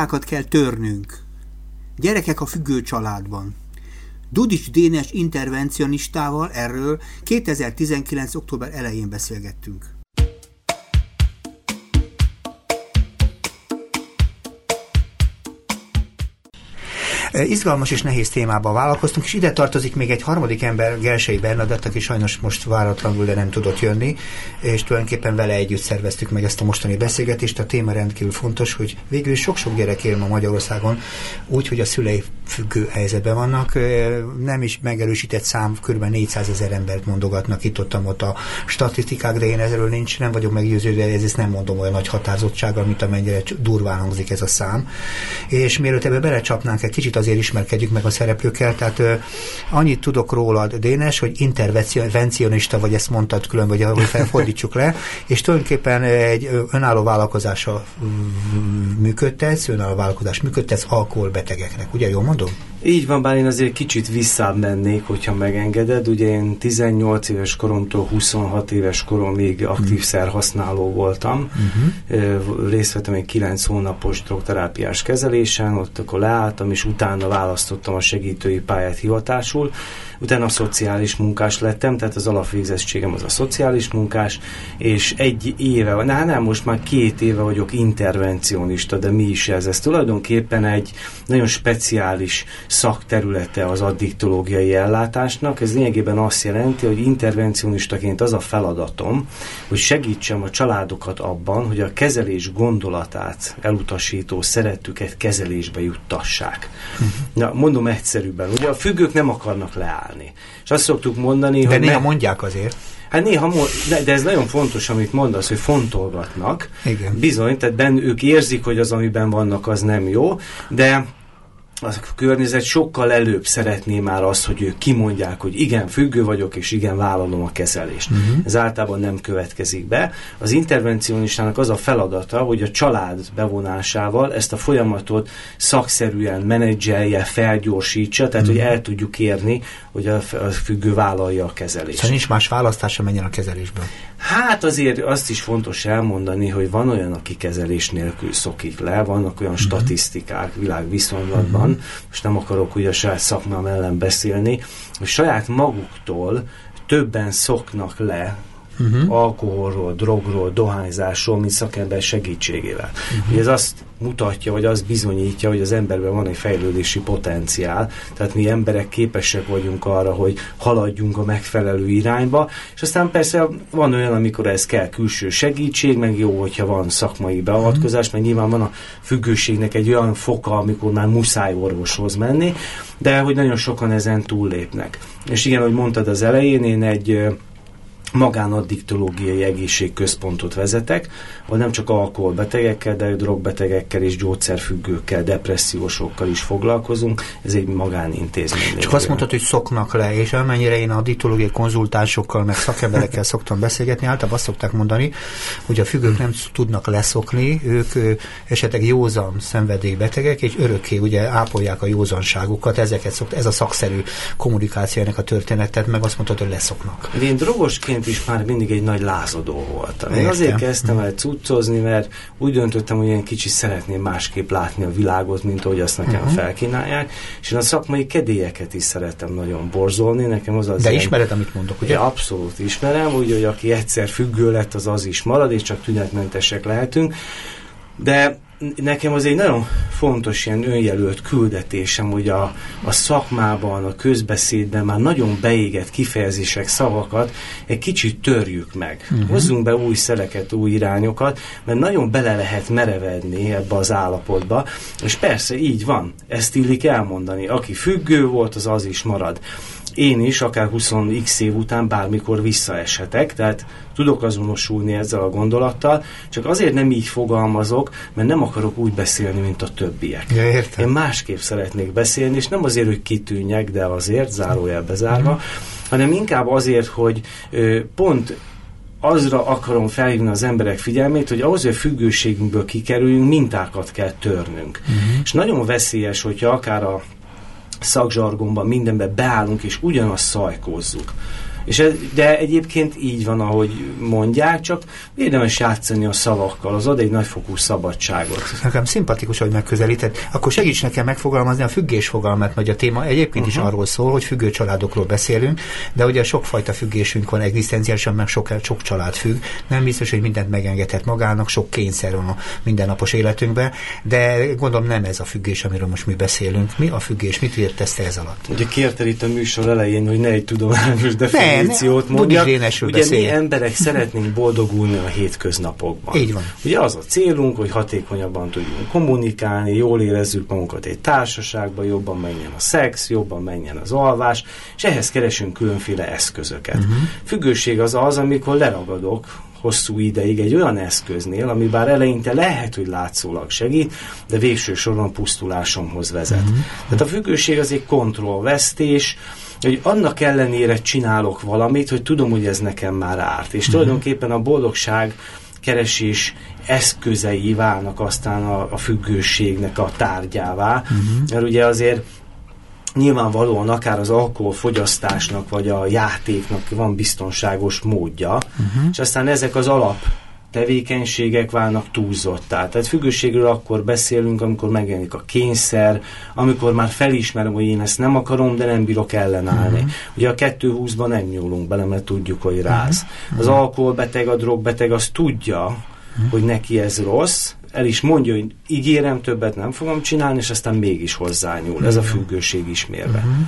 Mintákat kell törnünk. Gyerekek a függő családban. Dudics Dénes intervencionistával erről 2019. október elején beszélgettünk. Izgalmas és nehéz témába vállalkoztunk, és ide tartozik még egy harmadik ember, Gelsei Bernadett, aki sajnos most váratlanul, de nem tudott jönni, és tulajdonképpen vele együtt szerveztük meg ezt a mostani beszélgetést. A téma rendkívül fontos, hogy végül sok-sok gyerek él ma Magyarországon úgy, hogy a szülei függő helyzetben vannak. Nem is megerősített szám, kb. 400 ezer embert mondogatnak itt ott, ott a statisztikák, de én ezzel nincs, nem vagyok meggyőződve, ez ezt nem mondom olyan nagy határozottsággal, mint amennyire durván hangzik ez a szám. És mielőtt ebbe belecsapnánk egy kicsit azért ismerkedjük meg a szereplőkkel. Tehát ö, annyit tudok rólad, Dénes, hogy intervencionista vagy, ezt mondtad külön, vagy ahogy felfordítsuk le, és tulajdonképpen egy önálló vállalkozással működtetsz, önálló vállalkozás működtetsz alkoholbetegeknek. Ugye jól mondom? Így van, bár én azért kicsit visszább mennék, hogyha megengeded. Ugye én 18 éves koromtól 26 éves koromig aktív uh-huh. szerhasználó voltam. Uh-huh. Részt vettem egy 9 hónapos drogterápiás kezelésen, ott akkor leálltam, és utána választottam a segítői pályát hivatásul. Utána a szociális munkás lettem, tehát az alapvégzettségem az a szociális munkás, és egy éve, na nem, most már két éve vagyok intervencionista, de mi is ez? Ez tulajdonképpen egy nagyon speciális szakterülete az addiktológiai ellátásnak. Ez lényegében azt jelenti, hogy intervencionistaként az a feladatom, hogy segítsem a családokat abban, hogy a kezelés gondolatát elutasító szeretüket kezelésbe juttassák. Uh-huh. Na, mondom egyszerűbben, ugye a függők nem akarnak leállni. És azt szoktuk mondani, de hogy... De néha ne... mondják azért. Hát néha, de ez nagyon fontos, amit mondasz, hogy fontolgatnak. Igen. Bizony, tehát benne ők érzik, hogy az, amiben vannak, az nem jó, de a környezet sokkal előbb szeretné már azt, hogy ők kimondják, hogy igen, függő vagyok, és igen, vállalom a kezelést. Uh-huh. Ez általában nem következik be. Az intervencionistának az a feladata, hogy a család bevonásával ezt a folyamatot szakszerűen menedzselje, felgyorsítsa, tehát uh-huh. hogy el tudjuk érni, hogy a, a függő vállalja a kezelést. Szóval nincs más választása, menjen a kezelésből. Hát azért azt is fontos elmondani, hogy van olyan, aki kezelés nélkül szokik le, vannak olyan uh-huh. statisztikák világviszonylatban, most nem akarok ugye a saját szakmám ellen beszélni, hogy saját maguktól többen szoknak le uh-huh. alkoholról, drogról, dohányzásról, mint szakember segítségével. Uh-huh. ez azt mutatja, vagy azt bizonyítja, hogy az emberben van egy fejlődési potenciál, tehát mi emberek képesek vagyunk arra, hogy haladjunk a megfelelő irányba, és aztán persze van olyan, amikor ez kell külső segítség, meg jó, hogyha van szakmai beavatkozás, mert nyilván van a függőségnek egy olyan foka, amikor már muszáj orvoshoz menni, de hogy nagyon sokan ezen túllépnek. És igen, ahogy mondtad az elején, én egy magánaddiktológiai egészségközpontot vezetek, ahol nem csak alkoholbetegekkel, de drogbetegekkel és gyógyszerfüggőkkel, depressziósokkal is foglalkozunk. Ez egy magánintézmény. Csak azt mondtad, hogy szoknak le, és amennyire én addiktológiai konzultánsokkal, meg szakemberekkel szoktam beszélgetni, általában azt szokták mondani, hogy a függők nem tudnak leszokni, ők esetleg józan szenvedélybetegek, és örökké ugye ápolják a józanságukat, ezeket szokt, ez a szakszerű kommunikációnak a történetet, meg azt mondtad, hogy leszoknak. Én drogosként gyerekként is már mindig egy nagy lázadó voltam. Én azért kezdtem el cuccozni, mert úgy döntöttem, hogy én kicsit szeretném másképp látni a világot, mint ahogy azt nekem uh-huh. felkínálják, és én a szakmai kedélyeket is szeretem nagyon borzolni. Nekem az az De ilyen, ismered, amit mondok, ugye? Abszolút ismerem, úgy, hogy aki egyszer függő lett, az az is marad, és csak tünetmentesek lehetünk. De nekem az egy nagyon fontos ilyen önjelölt küldetésem, hogy a, a szakmában, a közbeszédben már nagyon beégett kifejezések, szavakat egy kicsit törjük meg. Uh-huh. Hozzunk be új szeleket, új irányokat, mert nagyon bele lehet merevedni ebbe az állapotba, és persze így van, ezt illik elmondani. Aki függő volt, az az is marad én is akár 20x év után bármikor visszaeshetek, tehát tudok azonosulni ezzel a gondolattal, csak azért nem így fogalmazok, mert nem akarok úgy beszélni, mint a többiek. Ja, értem. Én másképp szeretnék beszélni, és nem azért, hogy kitűnjek, de azért, zárójel bezárva, uh-huh. hanem inkább azért, hogy ö, pont azra akarom felhívni az emberek figyelmét, hogy ahhoz, hogy a függőségünkből kikerüljünk, mintákat kell törnünk. Uh-huh. És nagyon veszélyes, hogyha akár a szakzsargonban mindenbe beállunk, és ugyanazt szajkózzuk. És ez, de egyébként így van, ahogy mondják, csak érdemes játszani a szavakkal, az ad egy nagyfokú szabadságot. Nekem szimpatikus, hogy megközelíted. Akkor segíts nekem megfogalmazni a függés fogalmat, vagy a téma egyébként uh-huh. is arról szól, hogy függő családokról beszélünk, de ugye sokfajta függésünk van, egzisztenciálisan meg sok, sok család függ. Nem biztos, hogy mindent megengedhet magának, sok kényszer van a mindennapos életünkben, de gondolom nem ez a függés, amiről most mi beszélünk. Mi a függés? Mit értesz ez alatt? Ugye kérted itt a műsor elején, hogy ne egy tudományos definíciót ne, mondja. Ugye beszélj. mi emberek szeretnénk boldogulni a hétköznapokban. Így van. Ugye az a célunk, hogy hatékonyabban tudjunk kommunikálni, jól érezzük magunkat egy társaságban, jobban menjen a szex, jobban menjen az alvás, és ehhez keresünk különféle eszközöket. Uh-huh. Függőség az az, amikor leragadok hosszú ideig egy olyan eszköznél, ami bár eleinte lehet, hogy látszólag segít, de végső soron pusztulásomhoz vezet. Uh-huh. Tehát a függőség az egy kontrollvesztés, hogy annak ellenére csinálok valamit, hogy tudom, hogy ez nekem már árt. És uh-huh. tulajdonképpen a boldogság keresés eszközei válnak aztán a, a függőségnek a tárgyává, uh-huh. mert ugye azért nyilvánvalóan akár az alkoholfogyasztásnak vagy a játéknak van biztonságos módja, uh-huh. és aztán ezek az alap tevékenységek válnak túlzottá. Tehát függőségről akkor beszélünk, amikor megjelenik a kényszer, amikor már felismerem, hogy én ezt nem akarom, de nem bírok ellenállni. Uh-huh. Ugye a 220-ban nem nyúlunk bele, mert tudjuk, hogy ráz. Uh-huh. Az alkoholbeteg, a drogbeteg az tudja, uh-huh. hogy neki ez rossz, el is mondja, hogy ígérem, többet nem fogom csinálni, és aztán mégis hozzányúl. Ez a függőség ismérve. Uh-huh.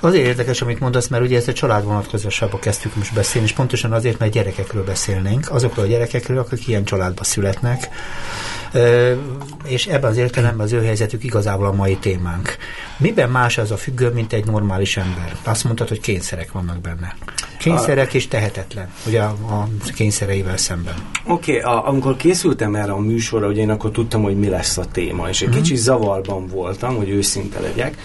Azért érdekes, amit mondasz, mert ugye ezt a család vonatkozásába kezdtük most beszélni, és pontosan azért, mert gyerekekről beszélnénk, azokról a gyerekekről, akik ilyen családba születnek, és ebben az értelemben az ő helyzetük igazából a mai témánk. Miben más az a függő, mint egy normális ember? Azt mondtad, hogy kényszerek vannak benne. Kényszerek és tehetetlen, ugye a, a kényszereivel szemben. Oké, okay, amikor készültem erre a műsorra, ugye én akkor tudtam, hogy mi lesz a téma, és egy uh-huh. kicsit zavarban voltam, hogy őszinte legyek,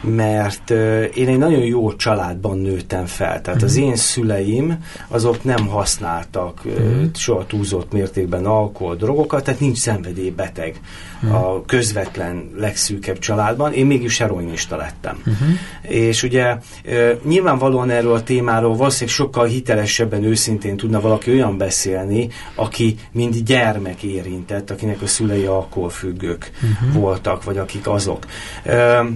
mert én egy nagyon jó családban nőttem fel. Tehát az én szüleim azok nem használtak uh-huh. soha túlzott mértékben alkohol, drogokat, tehát nincs szenvedélybeteg uh-huh. a közvetlen legszűkebb családban. Én mégis heroinista lettem. Uh-huh. És ugye nyilvánvalóan erről a témáról valószínűleg sokkal hitelesebben, őszintén tudna valaki olyan beszélni, aki mind gyermek érintett, akinek a szülei alkoholfüggők uh-huh. voltak, vagy akik azok. Uh,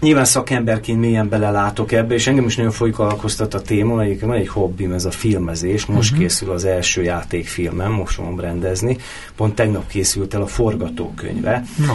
Nyilván szakemberként mélyen belelátok ebbe, és engem is nagyon folyik a téma, egyébként van egy hobbim, ez a filmezés, most uh-huh. készül az első játékfilmem, most fogom rendezni, pont tegnap készült el a forgatókönyve, no.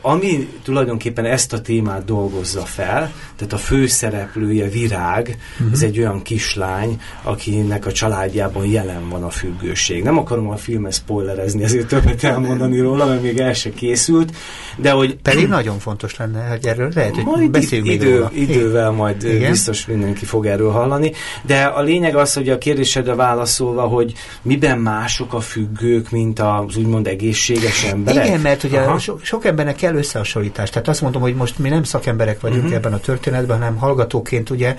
ami tulajdonképpen ezt a témát dolgozza fel, tehát a főszereplője Virág, uh-huh. ez egy olyan kislány, akinek a családjában jelen van a függőség. Nem akarom a filmet spoilerezni, ezért többet elmondani róla, mert még el se készült, de hogy... Pedig nagyon fontos lenne, hogy erről lehet, majd beszéljünk idő, róla. Idővel majd Igen? biztos mindenki fog erről hallani. De a lényeg az, hogy a kérdésedre válaszolva, hogy miben mások a függők, mint az úgymond egészséges emberek? Igen, mert ugye so, sok embernek kell összehasonlítás. Tehát azt mondom, hogy most mi nem szakemberek vagyunk uh-huh. ebben a történetben, hanem hallgatóként ugye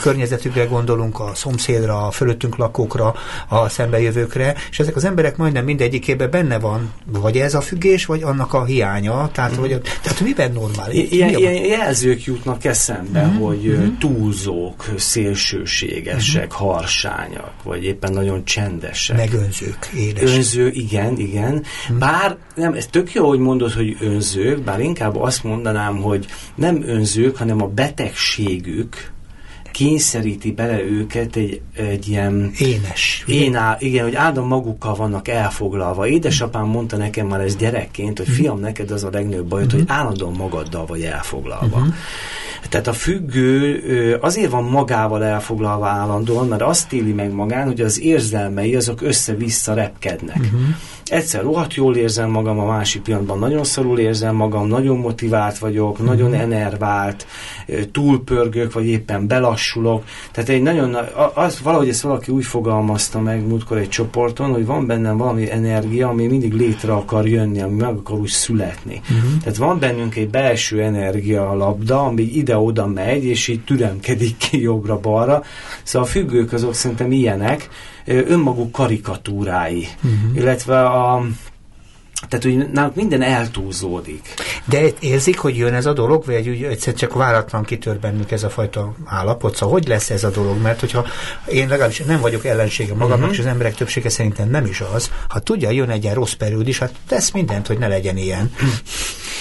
környezetükre gondolunk, a szomszédra, a fölöttünk lakókra, a szembejövőkre, és ezek az emberek majdnem mindegyikében benne van, vagy ez a függés, vagy annak a hiánya. Tehát, uh-huh. vagy a, tehát miben normális? Ilyen, ilyen, jelzők jutnak eszembe, mm-hmm. hogy mm-hmm. túlzók, szélsőségesek, mm-hmm. harsányak, vagy éppen nagyon csendesek. Meg önzők, édes. Önző, igen, igen. Mm-hmm. Bár nem, ez tök jó, hogy mondod, hogy önzők, bár inkább azt mondanám, hogy nem önzők, hanem a betegségük, kényszeríti bele őket egy, egy ilyen... Énes. Éná, igen, hogy áldom magukkal vannak elfoglalva. Édesapám mondta nekem már ez gyerekként, hogy fiam, neked az a legnagyobb bajod, hogy állandóan magaddal vagy elfoglalva. Uh-huh. Tehát a függő azért van magával elfoglalva állandóan, mert azt éli meg magán, hogy az érzelmei azok össze-vissza repkednek. Uh-huh egyszer rohadt jól érzem magam, a másik pillanatban nagyon szarul érzem magam, nagyon motivált vagyok, nagyon enervált, túlpörgök, vagy éppen belassulok. Tehát egy nagyon, az, valahogy ezt valaki úgy fogalmazta meg múltkor egy csoporton, hogy van bennem valami energia, ami mindig létre akar jönni, ami meg akar úgy születni. Mm-hmm. Tehát van bennünk egy belső energia labda, ami ide-oda megy, és így türemkedik ki jobbra-balra. Szóval a függők azok szerintem ilyenek, önmaguk karikatúrái, uh-huh. illetve a Tehát, hogy náluk minden eltúlzódik. De érzik, hogy jön ez a dolog, vagy úgy egyszer csak váratlan kitör bennük ez a fajta állapot? Szóval hogy lesz ez a dolog? Mert hogyha én legalábbis nem vagyok ellensége magamnak, uh-huh. és az emberek többsége szerintem nem is az, ha tudja, jön egy ilyen rossz periódus, hát tesz mindent, hogy ne legyen ilyen.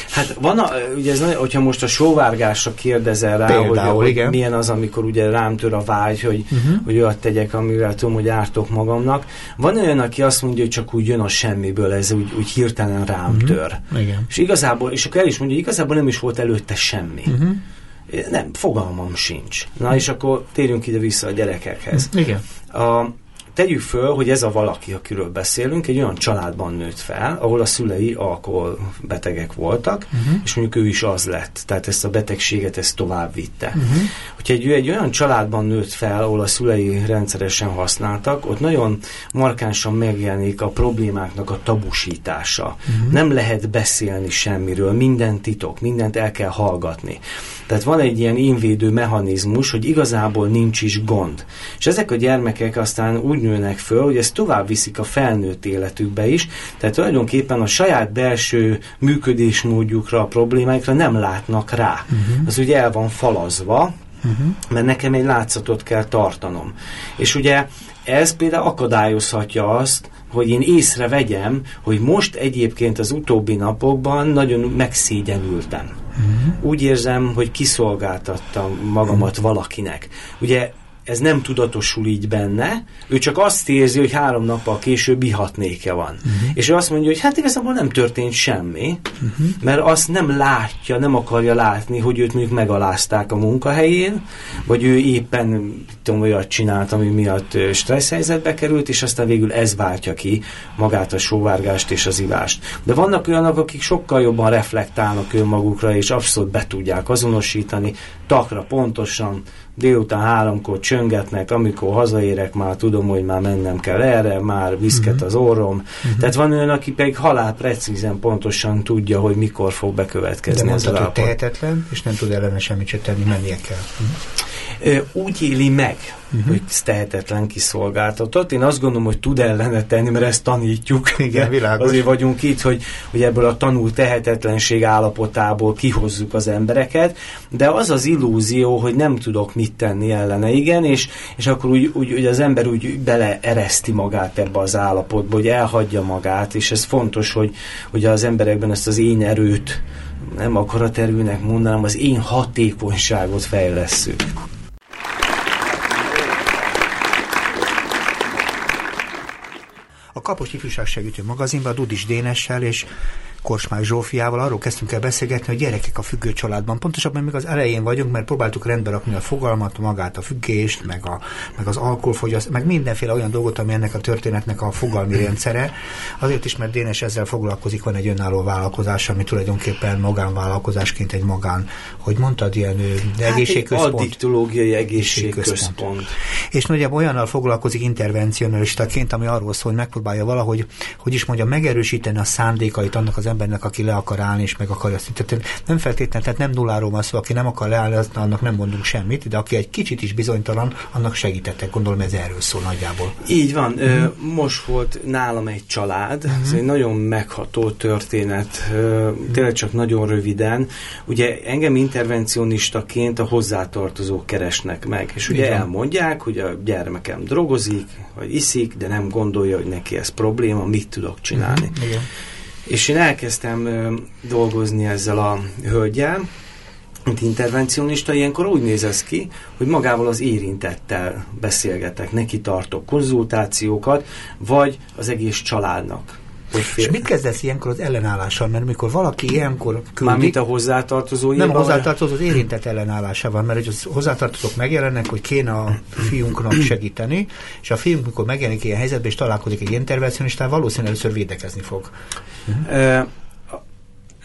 Hát van, a, ugye ez, hogyha most a sóvárgásra kérdezel rá, Például, hogy, igen. hogy milyen az, amikor ugye rám tör a vágy, hogy, uh-huh. hogy olyat tegyek, amivel tudom, hogy ártok magamnak. Van olyan, aki azt mondja, hogy csak úgy jön a semmiből, ez úgy, úgy hirtelen rám uh-huh. tör. Igen. És igazából, és akkor el is mondja, hogy igazából nem is volt előtte semmi. Uh-huh. Nem, fogalmam sincs. Na és akkor térjünk ide vissza a gyerekekhez. Igen. A, tegyük föl, hogy ez a valaki, akiről beszélünk, egy olyan családban nőtt fel, ahol a szülei alkoholbetegek voltak, uh-huh. és mondjuk ő is az lett. Tehát ezt a betegséget ezt tovább vitte. Uh-huh. Hogyha egy, egy olyan családban nőtt fel, ahol a szülei rendszeresen használtak, ott nagyon markánsan megjelenik a problémáknak a tabusítása. Uh-huh. Nem lehet beszélni semmiről, minden titok, mindent el kell hallgatni. Tehát van egy ilyen invédő mechanizmus, hogy igazából nincs is gond. És ezek a gyermekek aztán úgy nőnek föl, hogy ezt tovább viszik a felnőtt életükbe is, tehát tulajdonképpen a saját belső működésmódjukra, a problémáikra nem látnak rá. Uh-huh. Az ugye el van falazva, uh-huh. mert nekem egy látszatot kell tartanom. És ugye ez például akadályozhatja azt, hogy én észrevegyem, hogy most egyébként az utóbbi napokban nagyon megszégyenültem. Uh-huh. Úgy érzem, hogy kiszolgáltattam magamat uh-huh. valakinek. Ugye ez nem tudatosul így benne, ő csak azt érzi, hogy három nappal később bihatnéke van. Uh-huh. És ő azt mondja, hogy hát igazából nem történt semmi, uh-huh. mert azt nem látja, nem akarja látni, hogy őt mondjuk megalázták a munkahelyén, vagy ő éppen tudom, olyat csinált, ami miatt stressz helyzetbe került, és aztán végül ez váltja ki magát a sóvárgást és az ivást. De vannak olyanok, akik sokkal jobban reflektálnak önmagukra, és abszolút be tudják azonosítani, takra pontosan, délután háromkor csöngetnek, amikor hazaérek, már tudom, hogy már mennem kell erre, már viszket uh-huh. az orrom. Uh-huh. Tehát van olyan, aki pedig halál precízen pontosan tudja, hogy mikor fog bekövetkezni. De mondtad, hogy tehetetlen, és nem tud ellene semmit se tenni, mennie kell. Uh-huh. Úgy éli meg, uh-huh. hogy tehetetlen kiszolgáltatott. Én azt gondolom, hogy tud ellene tenni, mert ezt tanítjuk. Igen, világos. Azért vagyunk itt, hogy, hogy ebből a tanult tehetetlenség állapotából kihozzuk az embereket, de az az illúzió, hogy nem tudok mit tenni ellene, igen, és, és akkor úgy, úgy, úgy az ember úgy beleereszti magát ebbe az állapotba, hogy elhagyja magát, és ez fontos, hogy, hogy az emberekben ezt az én erőt nem akaraterőnek mondanám, az én hatékonyságot fejlesszük. Kapos Ifjúság Segítő magazinban Dudis Dénessel és Korsmák Zsófiával arról kezdtünk el beszélgetni, hogy gyerekek a függő családban. Pontosabban még az elején vagyunk, mert próbáltuk rendbe rakni a fogalmat, magát a függést, meg, a, meg az alkoholfogyaszt, meg mindenféle olyan dolgot, ami ennek a történetnek a fogalmi rendszere. Azért is, mert Dénes ezzel foglalkozik, van egy önálló vállalkozás, ami tulajdonképpen magánvállalkozásként egy magán, hogy mondtad, ilyen hát egészségközpont. Addiktológiai egészségközpont. És nagyjából olyannal foglalkozik intervencionalistaként, ami arról szól, hogy megpróbálja valahogy, hogy is mondja, megerősíteni a szándékait annak az embernek, aki le akar állni és meg akarja Tehát nem feltétlenül, tehát nem nulláról van szó, aki nem akar leállni, annak nem mondunk semmit, de aki egy kicsit is bizonytalan, annak segítettek. Gondolom ez erről szól nagyjából. Így van. Mm. Most volt nálam egy család, mm. ez egy nagyon megható történet, tényleg csak nagyon röviden. Ugye engem intervencionistaként a hozzátartozók keresnek meg, és ugye elmondják, hogy a gyermekem drogozik, vagy iszik, de nem gondolja, hogy neki ez probléma, mit tudok csinálni. Mm. Igen. És én elkezdtem ö, dolgozni ezzel a hölgyel, mint intervencionista, ilyenkor úgy néz ez ki, hogy magával az érintettel beszélgetek, neki tartok konzultációkat, vagy az egész családnak. És mit kezdesz ilyenkor az ellenállással? Mert mikor valaki ilyenkor küldik... Mármint a hozzátartozó Nem a hozzátartozó, az érintett ellenállása van, mert hogy az hozzátartozók megjelennek, hogy kéne a fiunknak segíteni, és a fiunk, mikor megjelenik ilyen helyzetben, és találkozik egy intervencionistával, valószínűleg először védekezni fog. Uh-huh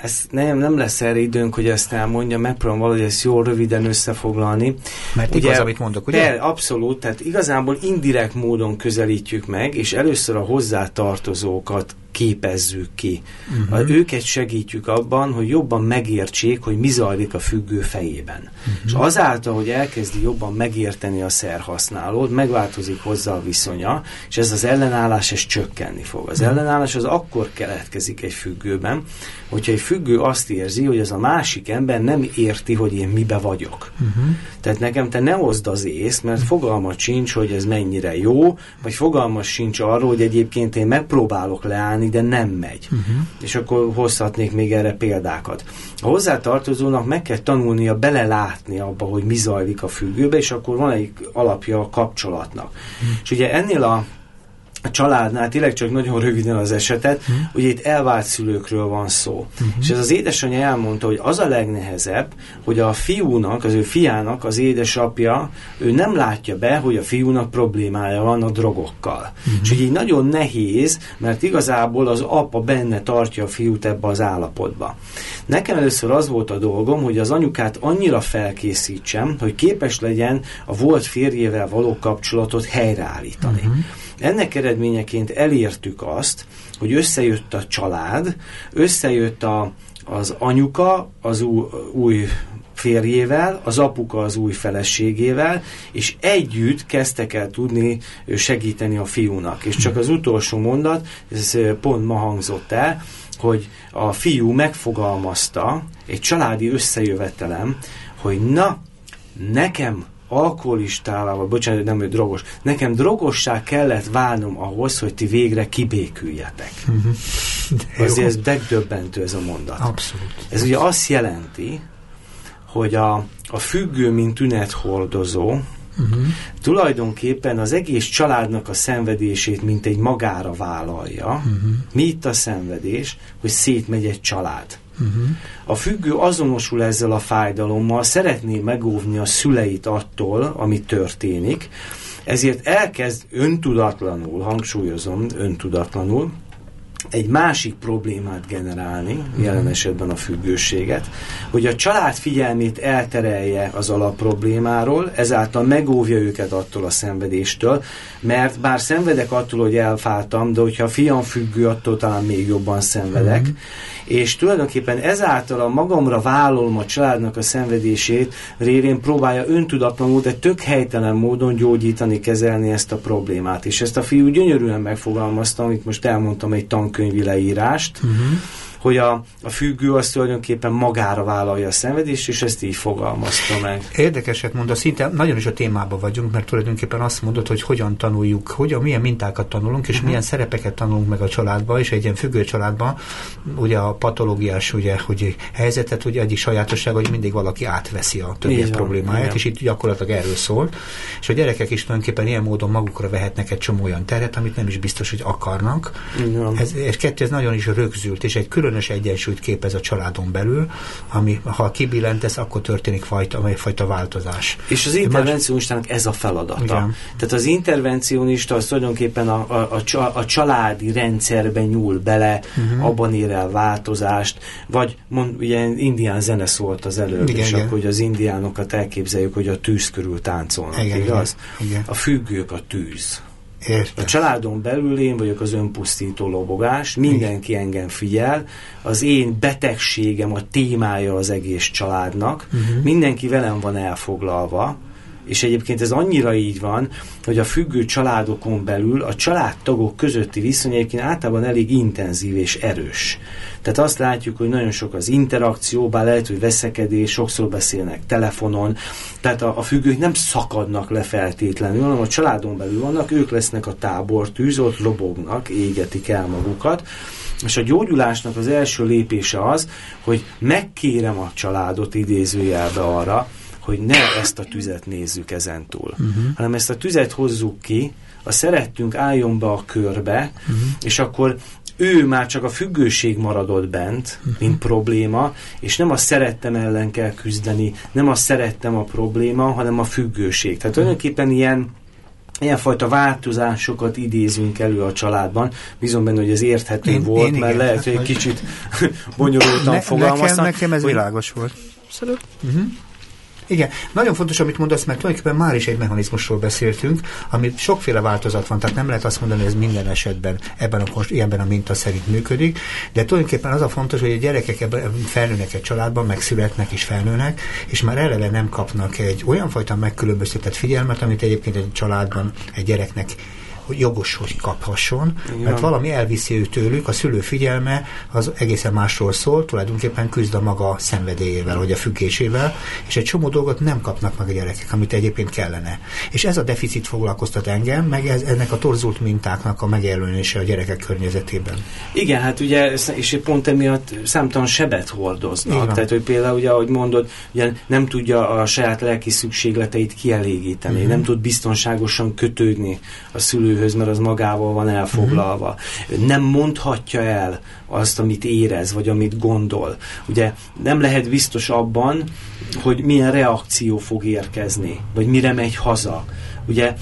ez nem, nem lesz erre időnk, hogy ezt elmondja, megpróbálom valahogy ezt jól röviden összefoglalni. Mert ugye, igaz, amit mondok, ugye? De, abszolút, tehát igazából indirekt módon közelítjük meg, és először a hozzátartozókat képezzük ki. Uh-huh. Őket segítjük abban, hogy jobban megértsék, hogy mi zajlik a függő fejében. Uh-huh. És azáltal, hogy elkezdi jobban megérteni a szerhasználót, megváltozik hozzá a viszonya, és ez az ellenállás ez csökkenni fog. Az uh-huh. ellenállás az akkor keletkezik egy függőben, hogyha egy függő azt érzi, hogy ez a másik ember nem érti, hogy én mibe vagyok. Uh-huh. Tehát nekem te ne hozd az észt, mert fogalmat sincs, hogy ez mennyire jó, vagy fogalmas sincs arról, hogy egyébként én megpróbálok leállni, de nem megy. Uh-huh. És akkor hozhatnék még erre példákat. A hozzátartozónak meg kell tanulnia belelátni abba, hogy mi zajlik a függőbe, és akkor van egy alapja a kapcsolatnak. Uh-huh. És ugye ennél a a családnál, tényleg csak nagyon röviden az esetet, uh-huh. ugye itt elvált szülőkről van szó. Uh-huh. És ez az édesanyja elmondta, hogy az a legnehezebb, hogy a fiúnak, az ő fiának az édesapja, ő nem látja be, hogy a fiúnak problémája van a drogokkal. Uh-huh. És ugye így nagyon nehéz, mert igazából az apa benne tartja a fiút ebbe az állapotba. Nekem először az volt a dolgom, hogy az anyukát annyira felkészítsem, hogy képes legyen a volt férjével való kapcsolatot helyreállítani. Uh-huh. Ennek eredményeként elértük azt, hogy összejött a család, összejött a, az anyuka az új, új férjével, az apuka az új feleségével, és együtt kezdtek el tudni segíteni a fiúnak. És csak az utolsó mondat, ez pont ma hangzott el, hogy a fiú megfogalmazta egy családi összejövetelem, hogy na, nekem alkoholistává, vagy bocsánat, nem, hogy drogos. Nekem drogossá kellett válnom ahhoz, hogy ti végre kibéküljetek. Uh-huh. Azért ez megdöbbentő ez a mondat. Abszolút. Ez ugye azt jelenti, hogy a, a függő, mint tünethordozó, uh-huh. tulajdonképpen az egész családnak a szenvedését, mint egy magára vállalja. Uh-huh. Mi itt a szenvedés? Hogy szétmegy egy család. Uh-huh. A függő azonosul ezzel a fájdalommal, szeretné megóvni a szüleit attól, ami történik, ezért elkezd öntudatlanul, hangsúlyozom, öntudatlanul, egy másik problémát generálni, jelen mhm. esetben a függőséget, hogy a család figyelmét elterelje az alapproblémáról, ezáltal megóvja őket attól a szenvedéstől, mert bár szenvedek attól, hogy elfáltam, de hogyha a fiam függő, attól talán még jobban szenvedek, uh-huh. És tulajdonképpen ezáltal a magamra vállalom a családnak a szenvedését, révén próbálja öntudatlanul, de tök helytelen módon gyógyítani, kezelni ezt a problémát. És ezt a fiú gyönyörűen megfogalmazta, amit most elmondtam egy tankönyvi leírást, uh-huh hogy a, a függő az tulajdonképpen magára vállalja a szenvedést, és ezt így fogalmazta meg. Érdekeset mond, szinte nagyon is a témában vagyunk, mert tulajdonképpen azt mondod, hogy hogyan tanuljuk, hogyan, milyen mintákat tanulunk, és uh-huh. milyen szerepeket tanulunk meg a családba, és egy ilyen függő családban, ugye a patológiás ugye, hogy helyzetet, ugye egyik sajátosság, hogy mindig valaki átveszi a többiek problémáját, igen. és itt gyakorlatilag erről szól, és a gyerekek is tulajdonképpen ilyen módon magukra vehetnek egy csomó olyan teret, amit nem is biztos, hogy akarnak. Ez, és kettő, ez nagyon is rögzült, és egy külön különös egyensúlyt képez a családon belül, ami ha kibillentesz, akkor történik fajta, fajta változás. És az intervencionistának ez a feladata. Igen. Tehát az intervencionista az tulajdonképpen a, a, a, a családi rendszerben nyúl bele, uh-huh. abban ér el változást, vagy mond, ugye indián zene szólt az előbb, igen, és igen. akkor hogy az indiánokat elképzeljük, hogy a tűz körül táncolnak, igen, igaz? Igen. A függők a tűz. Értem. A családon belül én vagyok az önpusztító lobogás, mindenki Igen. engem figyel, az én betegségem a témája az egész családnak, uh-huh. mindenki velem van elfoglalva, és egyébként ez annyira így van, hogy a függő családokon belül a családtagok közötti viszony egyébként általában elég intenzív és erős. Tehát azt látjuk, hogy nagyon sok az interakció, bár lehet, hogy veszekedés, sokszor beszélnek telefonon, tehát a, a függők nem szakadnak le feltétlenül, hanem a családon belül vannak, ők lesznek a tábor tűz, ott lobognak, égetik el magukat, és a gyógyulásnak az első lépése az, hogy megkérem a családot idézőjelbe arra, hogy ne ezt a tüzet nézzük ezentúl, uh-huh. hanem ezt a tüzet hozzuk ki, a szerettünk álljon be a körbe, uh-huh. és akkor ő már csak a függőség maradott bent, uh-huh. mint probléma, és nem a szerettem ellen kell küzdeni, nem a szerettem a probléma, hanem a függőség. Tehát uh-huh. tulajdonképpen ilyen ilyenfajta változásokat idézünk elő a családban. Bízom benne, hogy ez érthető én, volt, én mert igen, lehet, hogy egy kicsit bonyolultan ne, fogalmaztam. Nekem, nekem ez hogy, világos volt. Abszolút. Uh-huh Igen, nagyon fontos, amit mondasz, mert tulajdonképpen már is egy mechanizmusról beszéltünk, amit sokféle változat van, tehát nem lehet azt mondani, hogy ez minden esetben ebben a, ebben a minta szerint működik, de tulajdonképpen az a fontos, hogy a gyerekek ebben felnőnek egy családban, megszületnek és felnőnek, és már eleve nem kapnak egy olyan fajta megkülönböztetett figyelmet, amit egyébként egy családban egy gyereknek hogy jogos, hogy kaphasson, Igen. mert valami elviszi ő tőlük, a szülő figyelme az egészen másról szól, tulajdonképpen küzd a maga szenvedélyével, vagy a függésével, és egy csomó dolgot nem kapnak meg a gyerekek, amit egyébként kellene. És ez a deficit foglalkoztat engem, meg ez, ennek a torzult mintáknak a megjelenése a gyerekek környezetében. Igen, hát ugye, és pont emiatt számtalan sebet hordoznak. Tehát, hogy például, ugye, ahogy mondod, ugye nem tudja a saját lelki szükségleteit kielégíteni, uh-huh. nem tud biztonságosan kötődni a szülő szülőhöz, mert az magával van elfoglalva. Uh-huh. Nem mondhatja el azt, amit érez, vagy amit gondol. Ugye nem lehet biztos abban, hogy milyen reakció fog érkezni, vagy mire megy haza ugye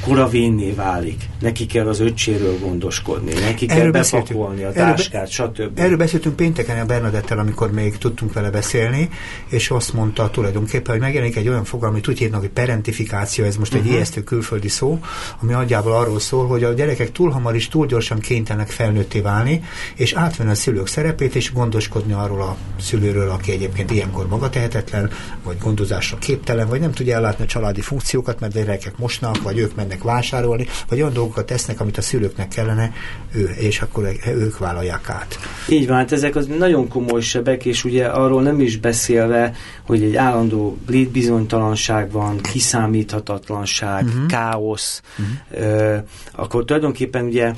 koravénné válik. Neki kell az öccséről gondoskodni, neki kell bepakolni a táskát, stb. Erről beszéltünk pénteken a Bernadettel, amikor még tudtunk vele beszélni, és azt mondta tulajdonképpen, hogy megjelenik egy olyan fogalom, amit úgy hívnak, hogy parentifikáció, ez most uh-huh. egy mhm. ijesztő külföldi szó, ami nagyjából arról szól, hogy a gyerekek túl hamar is túl gyorsan kénytelenek felnőtté válni, és átvenni a szülők szerepét, és gondoskodni arról a szülőről, aki egyébként ilyenkor magatehetetlen, vagy gondozásra képtelen, vagy nem tudja ellátni a családi funkciókat, mert gyerekek mosnak, vagy ők mennek vásárolni, vagy olyan dolgokat tesznek, amit a szülőknek kellene, ő, és akkor ők vállalják át. Így van, hát ezek az nagyon komoly sebek, és ugye arról nem is beszélve, hogy egy állandó létbizonytalanság van, kiszámíthatatlanság, uh-huh. káosz, uh-huh. Euh, akkor tulajdonképpen ugye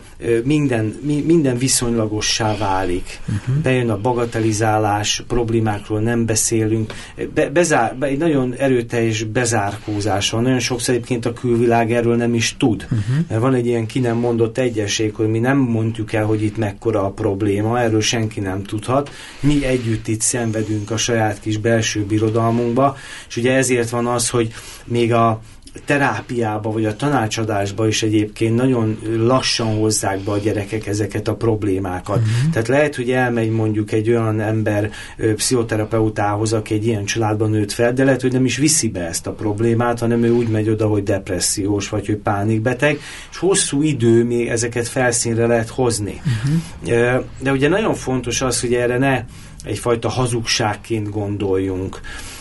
minden, mi, minden viszonylagossá válik. Uh-huh. Bejön a bagatelizálás, problémákról nem beszélünk, be, bezár, be, egy nagyon erőteljes bezárkózás van, nagyon sokszor egyébként a külvilág erről nem is tud. Uh-huh. Mert van egy ilyen ki nem mondott egyesség, hogy mi nem mondjuk el, hogy itt mekkora a probléma, erről senki nem tudhat. Mi együtt itt szenvedünk a saját kis belső birodalmunkba, és ugye ezért van az, hogy még a terápiába vagy a tanácsadásba is egyébként nagyon lassan hozzák be a gyerekek ezeket a problémákat. Uh-huh. Tehát lehet, hogy elmegy mondjuk egy olyan ember pszichoterapeutához, aki egy ilyen családban nőtt fel, de lehet, hogy nem is viszi be ezt a problémát, hanem ő úgy megy oda, hogy depressziós vagy, hogy pánikbeteg, és hosszú idő még ezeket felszínre lehet hozni. Uh-huh. De ugye nagyon fontos az, hogy erre ne egyfajta hazugságként gondoljunk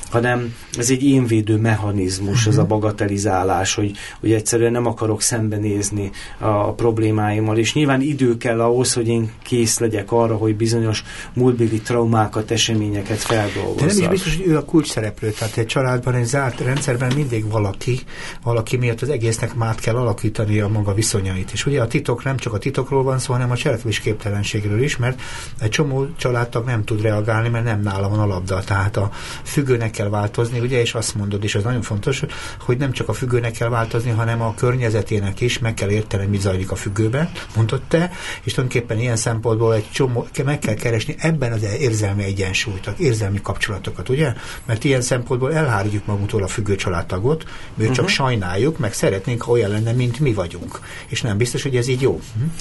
hanem ez egy énvédő mechanizmus, ez a mhm. bagatelizálás, hogy, hogy egyszerűen nem akarok szembenézni a, a problémáimmal, és nyilván idő kell ahhoz, hogy én kész legyek arra, hogy bizonyos múltbéli traumákat, eseményeket feldolgozzak. De nem is biztos, hogy ő a kulcs szereplő, tehát egy családban, egy zárt rendszerben mindig valaki, valaki miatt az egésznek már kell alakítani a maga viszonyait. És ugye a titok nem csak a titokról van szó, hanem a cselekvés képtelenségről is, mert egy csomó családtag nem tud reagálni, mert nem nála van a labda. Tehát a függőnek kell változni, ugye, és azt mondod, és az nagyon fontos, hogy nem csak a függőnek kell változni, hanem a környezetének is meg kell érteni, mi zajlik a függőben, mondott te, és tulajdonképpen ilyen szempontból egy csomó, meg kell keresni ebben az érzelmi egyensúlyt, érzelmi kapcsolatokat, ugye? Mert ilyen szempontból elhárítjuk magunktól a függő családtagot, mi uh-huh. csak mhm. sajnáljuk, meg szeretnénk, ha olyan lenne, mint mi vagyunk. És nem biztos, hogy ez így jó. Uh-huh.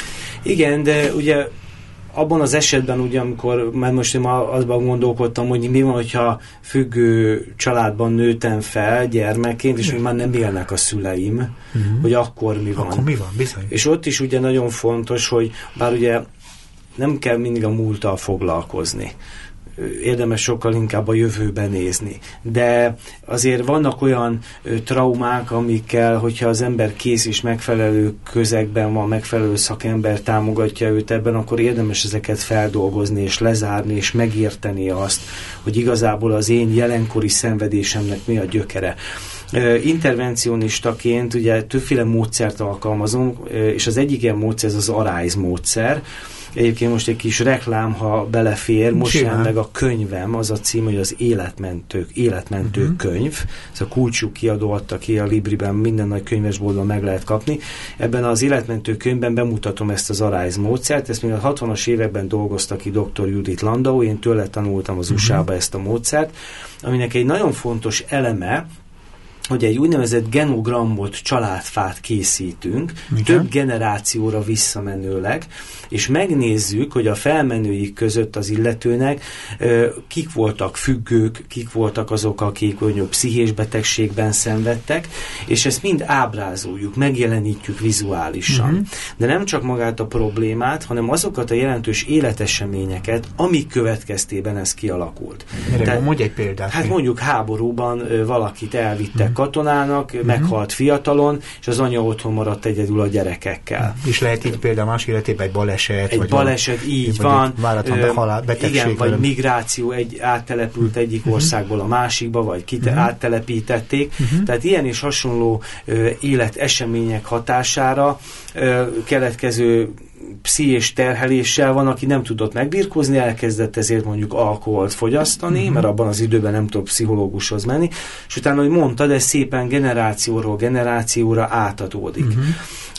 Igen, de ugye abban az esetben ugye, amikor, mert most én azban gondolkodtam, hogy mi van, hogyha függő családban nőtem fel gyermekként, és hogy már nem élnek a szüleim, uh-huh. hogy akkor mi van. Akkor mi van, bizony. És ott is ugye nagyon fontos, hogy bár ugye nem kell mindig a múlttal foglalkozni érdemes sokkal inkább a jövőben nézni. De azért vannak olyan traumák, amikkel, hogyha az ember kész és megfelelő közegben van, megfelelő szakember támogatja őt ebben, akkor érdemes ezeket feldolgozni és lezárni és megérteni azt, hogy igazából az én jelenkori szenvedésemnek mi a gyökere intervencionistaként ugye többféle módszert alkalmazunk, és az egyik ilyen módszer az ARISE módszer, Egyébként most egy kis reklám, ha belefér, most jön meg a könyvem, az a cím, hogy az Életmentők, Életmentő uh-huh. könyv. Ez a kulcsuk kiadó adta ki a Libriben, minden nagy könyvesboltban meg lehet kapni. Ebben az Életmentő könyvben bemutatom ezt az Arise módszert, ezt még a 60-as években dolgozta ki dr. Judith Landau, én tőle tanultam az uh-huh. USA-ba ezt a módszert, aminek egy nagyon fontos eleme, hogy egy úgynevezett genogramot, családfát készítünk, Igen. több generációra visszamenőleg, és megnézzük, hogy a felmenőik között az illetőnek kik voltak függők, kik voltak azok, akik mondjuk pszichés betegségben szenvedtek, és ezt mind ábrázoljuk, megjelenítjük vizuálisan. Uh-huh. De nem csak magát a problémát, hanem azokat a jelentős életeseményeket, amik következtében ez kialakult. Mire, Tehát, mondj egy példát. Hát mondjuk háborúban valakit elvittek. Katonának, uh-huh. meghalt fiatalon, és az anya otthon maradt egyedül a gyerekekkel. És lehet így például más életében egy baleset. Egy vagy baleset, van, így van. Váratlan halál, betegség. Igen, vagy migráció, egy áttelepült egyik uh-huh. országból a másikba, vagy kite, uh-huh. áttelepítették. Uh-huh. Tehát ilyen és hasonló ö, életesemények hatására ö, keletkező pszichés terheléssel van, aki nem tudott megbirkózni, elkezdett ezért mondjuk alkoholt fogyasztani, uh-huh. mert abban az időben nem tudott pszichológushoz menni, és utána, hogy mondtad, ez szépen generációról generációra átadódik. Uh-huh.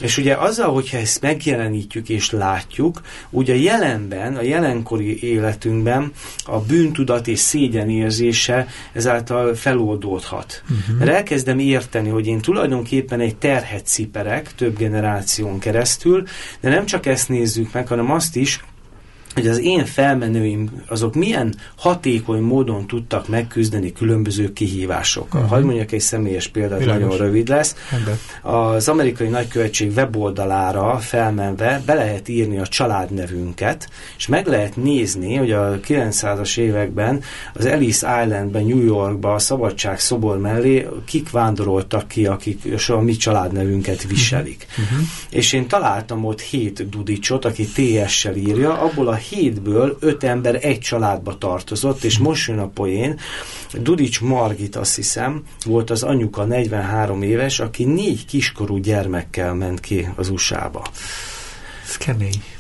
És ugye azzal, hogyha ezt megjelenítjük és látjuk, ugye a jelenben, a jelenkori életünkben a bűntudat és szégyen érzése ezáltal feloldódhat. Uh-huh. Mert elkezdem érteni, hogy én tulajdonképpen egy terhet ciperek több generáción keresztül, de nem csak ezt nézzük meg, hanem azt is, hogy az én felmenőim azok milyen hatékony módon tudtak megküzdeni különböző kihívásokkal. Uh-huh. Hadd mondjak egy személyes példát, Világos. nagyon rövid lesz. Az amerikai nagykövetség weboldalára felmenve be lehet írni a családnevünket, és meg lehet nézni, hogy a 900-as években az Ellis Islandben, New Yorkban a szabadság szobor mellé kik vándoroltak ki, akik a mi családnevünket viselik. Uh-huh. És én találtam ott hét dudicsot, aki TS-sel írja, abból a hétből öt ember egy családba tartozott, és most jön a poén. Dudics Margit, azt hiszem, volt az anyuka 43 éves, aki négy kiskorú gyermekkel ment ki az USA-ba. Ez kemény.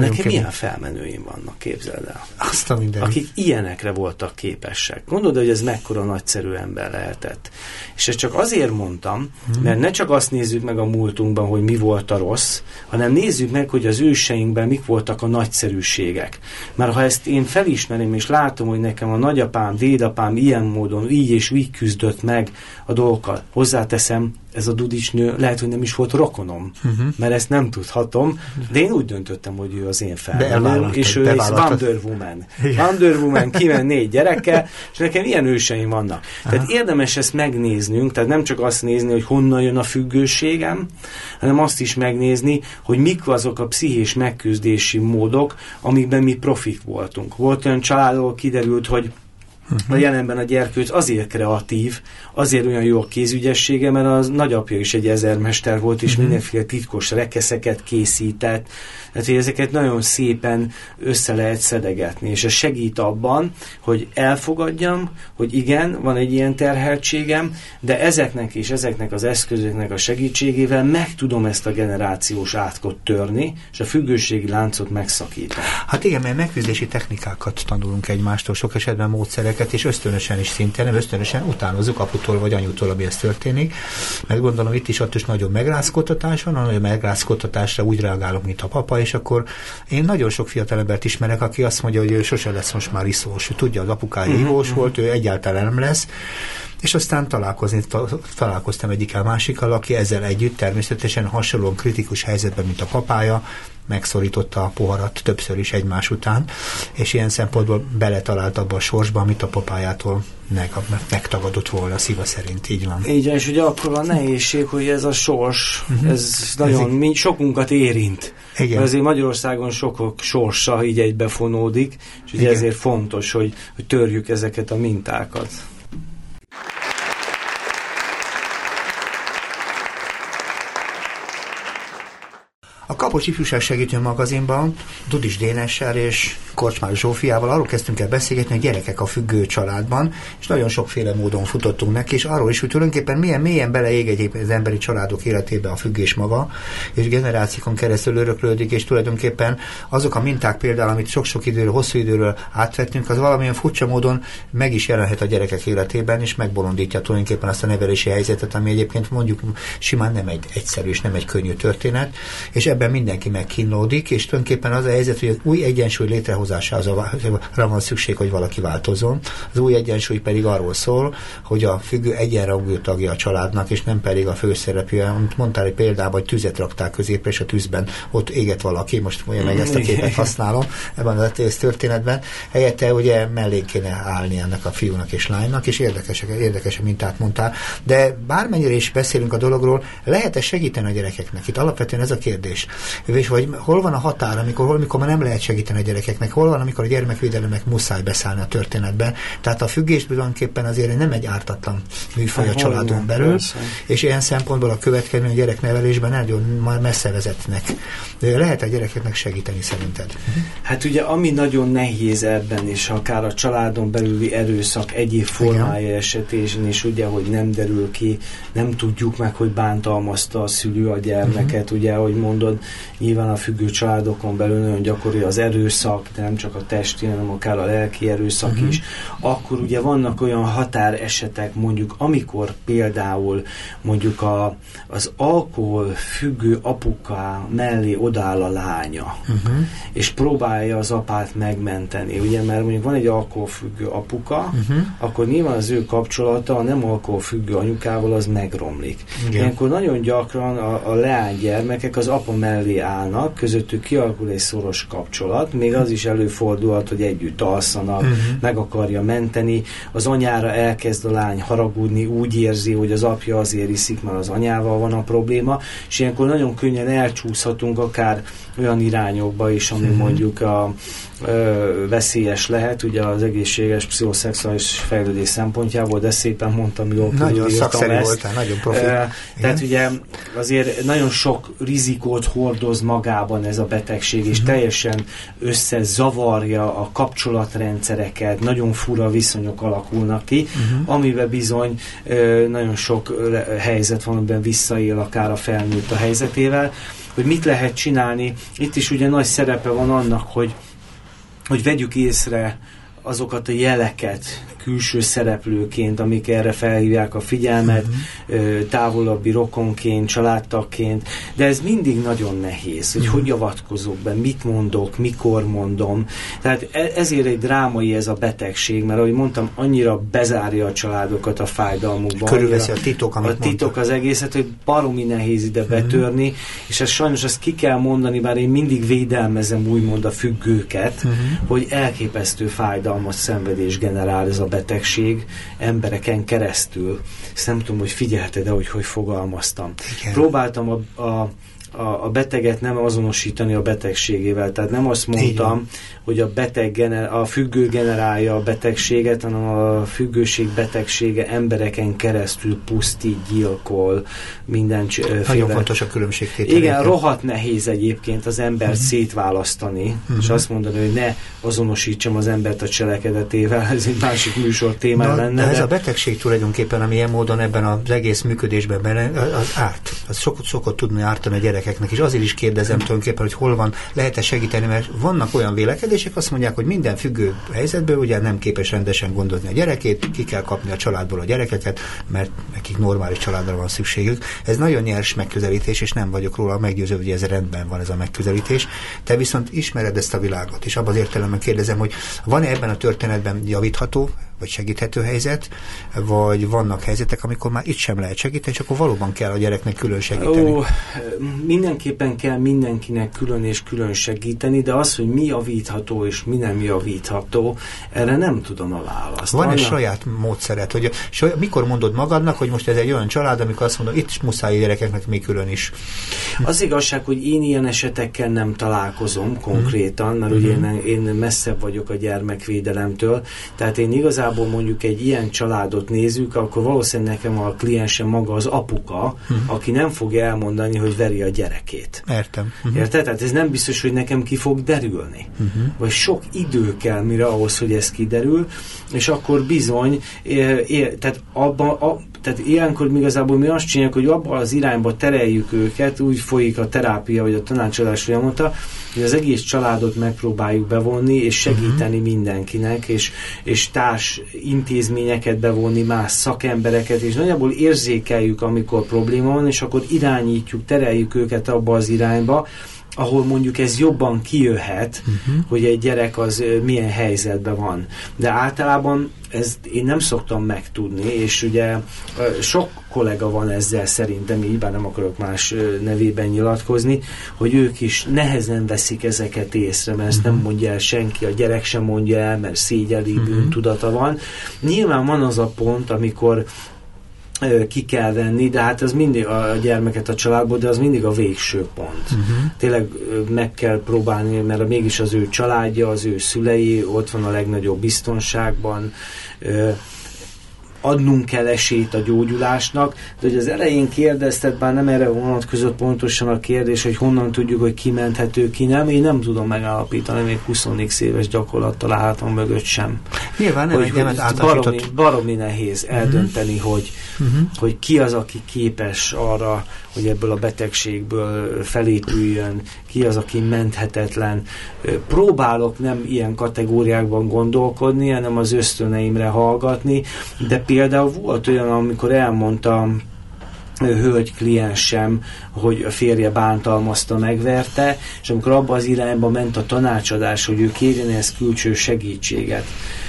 Nekem kemény. milyen felmenőim vannak, képzeld el. Azt a minden. Akik ilyenekre voltak képesek. Gondolod, hogy ez mekkora nagyszerű ember lehetett. És ezt csak azért mondtam, hmm. mert ne csak azt nézzük meg a múltunkban, hogy mi volt a rossz, hanem nézzük meg, hogy az őseinkben mik voltak a nagyszerűségek. Mert ha ezt én felismerem, és látom, hogy nekem a nagyapám, dédapám ilyen módon így és úgy küzdött meg a dolgokat, hozzáteszem, ez a dudicsnő lehet, hogy nem is volt rokonom, uh-huh. mert ezt nem tudhatom, de én úgy döntöttem, hogy ő az én felmenőm, és ő egy Wonder Woman. Wonder Woman kiment négy gyerekkel, és nekem ilyen őseim vannak. Aha. Tehát érdemes ezt megnéznünk, tehát nem csak azt nézni, hogy honnan jön a függőségem, hanem azt is megnézni, hogy mik azok a pszichés megküzdési módok, amikben mi profik voltunk. Volt olyan családról kiderült, hogy Uh-huh. A jelenben a gyerkőc azért kreatív, azért olyan jó a kézügyessége, mert az nagyapja is egy ezermester volt, és uh-huh. mindenféle titkos rekeszeket készített, tehát, hogy ezeket nagyon szépen össze lehet szedegetni, és ez segít abban, hogy elfogadjam, hogy igen, van egy ilyen terheltségem, de ezeknek és ezeknek az eszközöknek a segítségével meg tudom ezt a generációs átkot törni, és a függőségi láncot megszakítani. Hát igen, mert megküzdési technikákat tanulunk egymástól, sok esetben módszereket, és ösztönösen is szintén, nem ösztönösen utánozzuk aputól vagy anyutól, ami ez történik. Mert gondolom itt is ott is nagyon megrázkodtatás van, a megrázkodtatásra úgy reagálok, mint a papa, és akkor én nagyon sok embert ismerek, aki azt mondja, hogy ő sose lesz most már iszós. Ő tudja, az apukája uh-huh, ivós uh-huh. volt, ő egyáltalán nem lesz. És aztán találkozni, találkoztam egyikkel másikkal, aki ezzel együtt természetesen hasonlóan kritikus helyzetben, mint a papája, megszorította a poharat többször is egymás után, és ilyen szempontból beletalált abba a sorsba, amit a papájától meg, megtagadott volna a szíva szerint, így van. Így és ugye akkor a nehézség, hogy ez a sors, uh-huh. ez nagyon ez mi, sokunkat érint. Igen. Azért Magyarországon sokok sorsa így egybefonódik, és ugye Igen. ezért fontos, hogy, hogy törjük ezeket a mintákat. A Kapocs Ifjúság Segítő magazinban Dudis Dénessel és Korcsmár Zsófiával. Arról kezdtünk el beszélgetni, hogy gyerekek a függő családban, és nagyon sokféle módon futottunk neki, és arról is, hogy tulajdonképpen milyen mélyen beleég egyébként az emberi családok életébe a függés maga, és generációkon keresztül öröklődik, és tulajdonképpen azok a minták például, amit sok-sok időről, hosszú időről átvettünk, az valamilyen furcsa módon meg is jelenhet a gyerekek életében, és megbolondítja tulajdonképpen azt a nevelési helyzetet, ami egyébként mondjuk simán nem egy egyszerű és nem egy könnyű történet, és ebben mindenki megkínlódik, és tulajdonképpen az a helyzet, hogy az új egyensúly létrehoz programozására van szükség, hogy valaki változon. Az új egyensúly pedig arról szól, hogy a függő egyenrangú tagja a családnak, és nem pedig a főszereplő. Mondtál egy példában, hogy tüzet raktál középre, és a tűzben ott éget valaki, most olyan meg ezt a képet használom ebben a történetben. Helyette ugye mellé kéne állni ennek a fiúnak és lánynak, és érdekes, érdekes mintát mondtál. De bármennyire is beszélünk a dologról, lehet-e segíteni a gyerekeknek? Itt alapvetően ez a kérdés. És vagy hol van a határ, amikor, hol, amikor már nem lehet segíteni a gyerekeknek, hol van, amikor a gyermekvédelemnek muszáj beszállni a történetbe. Tehát a függés tulajdonképpen azért nem egy ártatlan műfaj a családon belül, persze. és ilyen szempontból a következő gyereknevelésben nagyon messze vezetnek. Lehet a gyerekeknek segíteni szerinted? Hát ugye ami nagyon nehéz ebben, és akár a családon belüli erőszak egyéb formája Igen. esetén is ugye, hogy nem derül ki, nem tudjuk meg, hogy bántalmazta a szülő a gyermeket, uh-huh. ugye, ahogy mondod, nyilván a függő családokon belül nagyon gyakori az erőszak, de nem csak a testi, hanem akár a lelki erőszak uh-huh. is, akkor ugye vannak olyan határesetek, mondjuk amikor például mondjuk a, az alkohol függő apuka mellé odáll a lánya, uh-huh. és próbálja az apát megmenteni, ugye, mert mondjuk van egy alkoholfüggő apuka, uh-huh. akkor nyilván az ő kapcsolata a nem alkoholfüggő anyukával az megromlik. Igen. Ilyenkor nagyon gyakran a, a leánygyermekek az apa mellé állnak, közöttük kialakul egy szoros kapcsolat, még az is előfordulhat, hogy együtt alszanak, uh-huh. meg akarja menteni, az anyára elkezd a lány haragudni, úgy érzi, hogy az apja azért iszik, mert az anyával van a probléma, és ilyenkor nagyon könnyen elcsúszhatunk akár olyan irányokba is, ami uh-huh. mondjuk a ö, veszélyes lehet, ugye az egészséges pszichoszexuális fejlődés szempontjából, de szépen mondtam, jól Nagyon szakszerű ezt. voltál, nagyon profi. Ö, tehát ugye azért nagyon sok rizikót hordoz magában ez a betegség, és uh-huh. teljesen összezavarja a kapcsolatrendszereket, nagyon fura viszonyok alakulnak ki, uh-huh. amiben bizony ö, nagyon sok helyzet van, amiben visszaél akár a felnőtt a helyzetével, hogy mit lehet csinálni. Itt is ugye nagy szerepe van annak, hogy, hogy vegyük észre azokat a jeleket, külső szereplőként, amik erre felhívják a figyelmet, uh-huh. távolabbi rokonként, családtagként, de ez mindig nagyon nehéz, hogy uh-huh. hogy avatkozok be, mit mondok, mikor mondom. Tehát e- ezért egy drámai ez a betegség, mert ahogy mondtam, annyira bezárja a családokat a fájdalmukban. Körülveszi a titok, amit A titok az egészet, hogy baromi nehéz ide uh-huh. betörni, és ez sajnos ezt ki kell mondani, bár én mindig védelmezem úgymond a függőket, uh-huh. hogy elképesztő fájdalmas szenvedés generál ez a betegség embereken keresztül. Ezt nem tudom, hogy figyelted de hogy hogy fogalmaztam. Igen. Próbáltam a, a a, a beteget nem azonosítani a betegségével. Tehát nem azt mondtam, Igen. Hogy a beteg gener, a függő generálja a betegséget, hanem a függőség betegsége embereken keresztül pusztít, gyilkol, minden Nagyon fontos a különbség. Igen, rohadt nehéz egyébként az embert uh-huh. szétválasztani, uh-huh. és azt mondani, hogy ne azonosítsam az embert a cselekedetével, ez egy másik műsor téma lenne. De ez a betegség tulajdonképpen, ami ilyen módon ebben az egész működésben benne, az árt. Az szokott, szokott tudni ártani a gyerek gyerekeknek, és azért is kérdezem tulajdonképpen, hogy hol van, lehet-e segíteni, mert vannak olyan vélekedések, azt mondják, hogy minden függő helyzetből ugye nem képes rendesen gondozni a gyerekét, ki kell kapni a családból a gyerekeket, mert nekik normális családra van szükségük. Ez nagyon nyers megközelítés, és nem vagyok róla meggyőző, hogy ez rendben van ez a megközelítés. Te viszont ismered ezt a világot, és abban az értelemben kérdezem, hogy van-e ebben a történetben javítható vagy segíthető helyzet, vagy vannak helyzetek, amikor már itt sem lehet segíteni, és akkor valóban kell a gyereknek külön segíteni. Ó, mindenképpen kell mindenkinek külön és külön segíteni, de az, hogy mi javítható és mi nem javítható, erre nem tudom a választ. Van egy saját módszeret, hogy saját, mikor mondod magadnak, hogy most ez egy olyan család, amikor azt mondod, itt is muszáj a gyerekeknek még külön is. Az igazság, hogy én ilyen esetekkel nem találkozom konkrétan, mert mm-hmm. ugye én, én messzebb vagyok a gyermekvédelemtől, tehát én igazán igazából mondjuk egy ilyen családot nézzük, akkor valószínűleg nekem a kliensem maga az apuka, uh-huh. aki nem fogja elmondani, hogy veri a gyerekét. Értem. Uh-huh. Érted? Tehát ez nem biztos, hogy nekem ki fog derülni. Uh-huh. Vagy sok idő kell mire ahhoz, hogy ez kiderül, és akkor bizony, é, é, tehát abban, a, tehát ilyenkor igazából mi azt csináljuk, hogy abban az irányba tereljük őket, úgy folyik a terápia, vagy a tanácsadás folyamata, hogy az egész családot megpróbáljuk bevonni, és segíteni uh-huh. mindenkinek, és, és társ intézményeket bevonni, más szakembereket, és nagyjából érzékeljük, amikor probléma van, és akkor irányítjuk, tereljük őket abba az irányba, ahol mondjuk ez jobban kijöhet, uh-huh. hogy egy gyerek az milyen helyzetben van. De általában ezt én nem szoktam megtudni, és ugye sok kollega van ezzel szerintem, így bár nem akarok más nevében nyilatkozni, hogy ők is nehezen veszik ezeket észre, mert ezt nem mhm. mondja el senki, a gyerek sem mondja el, mert szégyeli bűntudata van. Nyilván van az a pont, amikor ki kell venni, de hát az mindig a gyermeket a családból, de az mindig a végső pont. Uh-huh. Tényleg meg kell próbálni, mert mégis az ő családja, az ő szülei ott van a legnagyobb biztonságban, adnunk kell esélyt a gyógyulásnak, de hogy az elején kérdezted, bár nem erre vonatkozott pontosan a kérdés, hogy honnan tudjuk, hogy kimenthető, ki nem, én nem tudom megállapítani, még 20 éves gyakorlattal álltam mögött sem. Nyilván nem, hogy, hogy baromi, baromi nehéz uh-huh. eldönteni, hogy, uh-huh. hogy ki az, aki képes arra, hogy ebből a betegségből felépüljön, ki az, aki menthetetlen. Próbálok nem ilyen kategóriákban gondolkodni, hanem az ösztöneimre hallgatni, de például volt olyan, amikor elmondtam hölgy kliensem, hogy a férje bántalmazta, megverte, és amikor abba az irányba ment a tanácsadás, hogy ő kérjen ezt külső segítséget,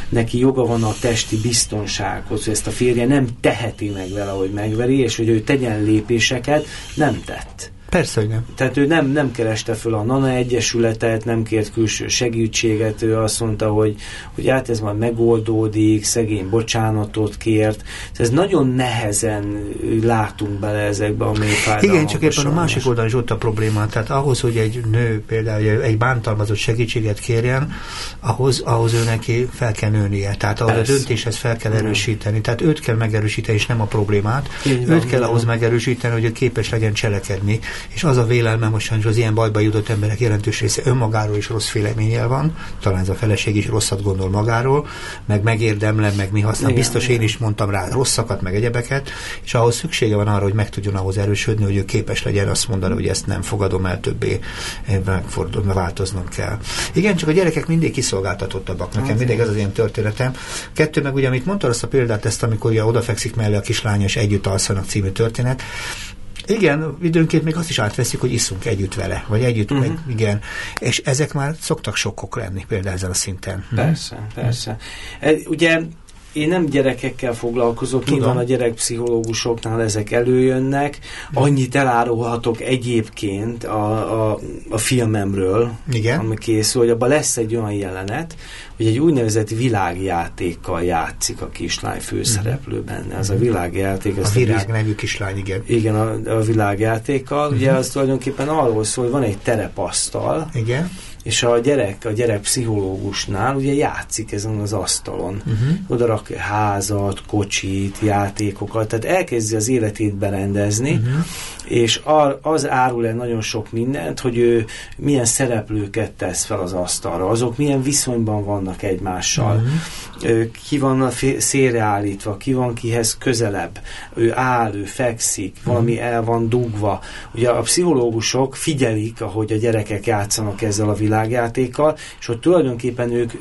neki joga van a testi biztonsághoz, hogy ezt a férje nem teheti meg vele, hogy megveri, és hogy ő tegyen lépéseket, nem tett. Persze, hogy nem. Tehát ő nem, nem kereste föl a Nana Egyesületet, nem kért külső segítséget, ő azt mondta, hogy, hogy hát ez majd megoldódik, szegény bocsánatot kért. Ez nagyon nehezen látunk bele ezekbe a mély Igen, csak éppen a másik oldalon is ott a probléma. Tehát ahhoz, hogy egy nő például egy bántalmazott segítséget kérjen, ahhoz, ahhoz ő neki fel kell nőnie. Tehát ahhoz Persze. a döntéshez fel kell erősíteni. Tehát őt kell megerősíteni, és nem a problémát. Így őt van, kell ahhoz megerősíteni, hogy képes legyen cselekedni és az a vélelmem, hogy sajnos az ilyen bajba jutott emberek jelentős része önmagáról is rossz véleménnyel van, talán ez a feleség is rosszat gondol magáról, meg megérdemlem, meg mi használ. Igen, Biztos igen. én is mondtam rá rosszakat, meg egyebeket, és ahhoz szüksége van arra, hogy meg tudjon ahhoz erősödni, hogy ő képes legyen azt mondani, hogy ezt nem fogadom el többé, megfordulni, változnom kell. Igen, csak a gyerekek mindig kiszolgáltatottabbak. Nekem az mindig ez az ilyen történetem. Kettő meg ugye, amit mondta azt a példát, ezt, amikor ugye odafekszik mellé a kislány, és együtt alszanak című történet. Igen, időnként még azt is átveszik, hogy iszunk együtt vele, vagy együtt, uh-huh. meg, igen. És ezek már szoktak sokkok lenni például ezen a szinten. Persze, uh-huh. persze. E, ugye én nem gyerekekkel foglalkozok, Tudom. nyilván a gyerekpszichológusoknál ezek előjönnek. Annyit elárulhatok egyébként a, a, a filmemről, Igen. ami készül, hogy abban lesz egy olyan jelenet, hogy egy úgynevezett világjátékkal játszik a kislány főszereplő benne. Ez a mhm. világjáték. A virág nevű kislány, igen. Igen, a, a világjátékkal. Uh-huh. Ugye az tulajdonképpen arról szól, hogy van egy terepasztal, igen és a gyerek, a gyerek pszichológusnál ugye játszik ezen az asztalon. Uh-huh. Oda rak házat, kocsit, játékokat, tehát elkezdi az életét berendezni, uh-huh. és az árul el nagyon sok mindent, hogy ő milyen szereplőket tesz fel az asztalra, azok milyen viszonyban vannak egymással, uh-huh. ki van szélreállítva, ki van kihez közelebb, ő áll, ő fekszik, uh-huh. valami el van dugva. Ugye a pszichológusok figyelik, ahogy a gyerekek játszanak ezzel a világ világjátékkal, és ott tulajdonképpen ők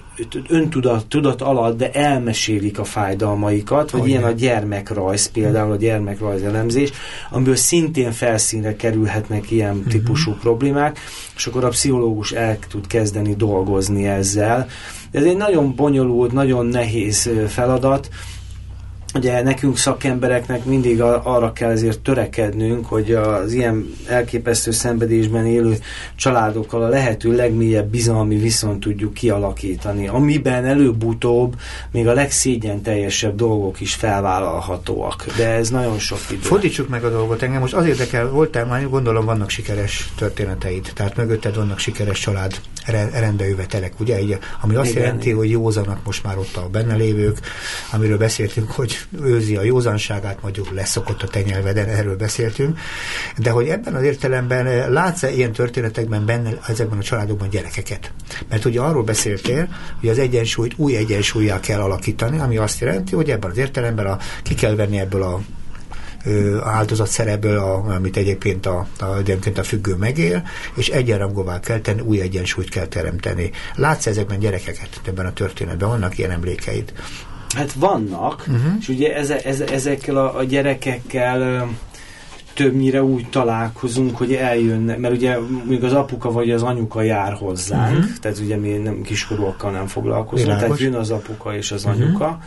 öntudat tudat alatt, de elmesélik a fájdalmaikat, vagy ilyen a gyermekrajz, például a gyermekrajz elemzés, amiből szintén felszínre kerülhetnek ilyen uh-huh. típusú problémák, és akkor a pszichológus el tud kezdeni dolgozni ezzel. Ez egy nagyon bonyolult, nagyon nehéz feladat, ugye nekünk szakembereknek mindig arra kell ezért törekednünk, hogy az ilyen elképesztő szenvedésben élő családokkal a lehető legmélyebb bizalmi viszont tudjuk kialakítani, amiben előbb-utóbb még a legszégyen teljesebb dolgok is felvállalhatóak. De ez nagyon sok idő. Fordítsuk meg a dolgot. Engem most az érdekel, voltál már, gondolom vannak sikeres történeteid, tehát mögötted vannak sikeres család rendejövetelek, ugye? Ami azt igen, jelenti, hogy józanak most már ott a benne lévők, amiről beszéltünk, hogy őzi a józanságát, mondjuk leszokott a tenyelveden, erről beszéltünk, de hogy ebben az értelemben eh, látsz-e ilyen történetekben benne ezekben a családokban gyerekeket? Mert ugye arról beszéltél, hogy az egyensúlyt új egyensúlyjal kell alakítani, ami azt jelenti, hogy ebben az értelemben a, ki kell venni ebből a áldozat szerepből, a, amit egyébként a, a, egyébként a függő megél, és egyenrangúvá kell tenni, új egyensúlyt kell teremteni. Látsz ezekben gyerekeket ebben a történetben? Vannak ilyen emlékeid? Hát vannak, uh-huh. és ugye eze, eze, ezekkel a, a gyerekekkel többnyire úgy találkozunk, hogy eljönne, mert ugye még az apuka vagy az anyuka jár hozzánk, uh-huh. tehát ugye mi nem kiskorúakkal nem foglalkozunk, Világos. tehát jön az apuka és az uh-huh. anyuka,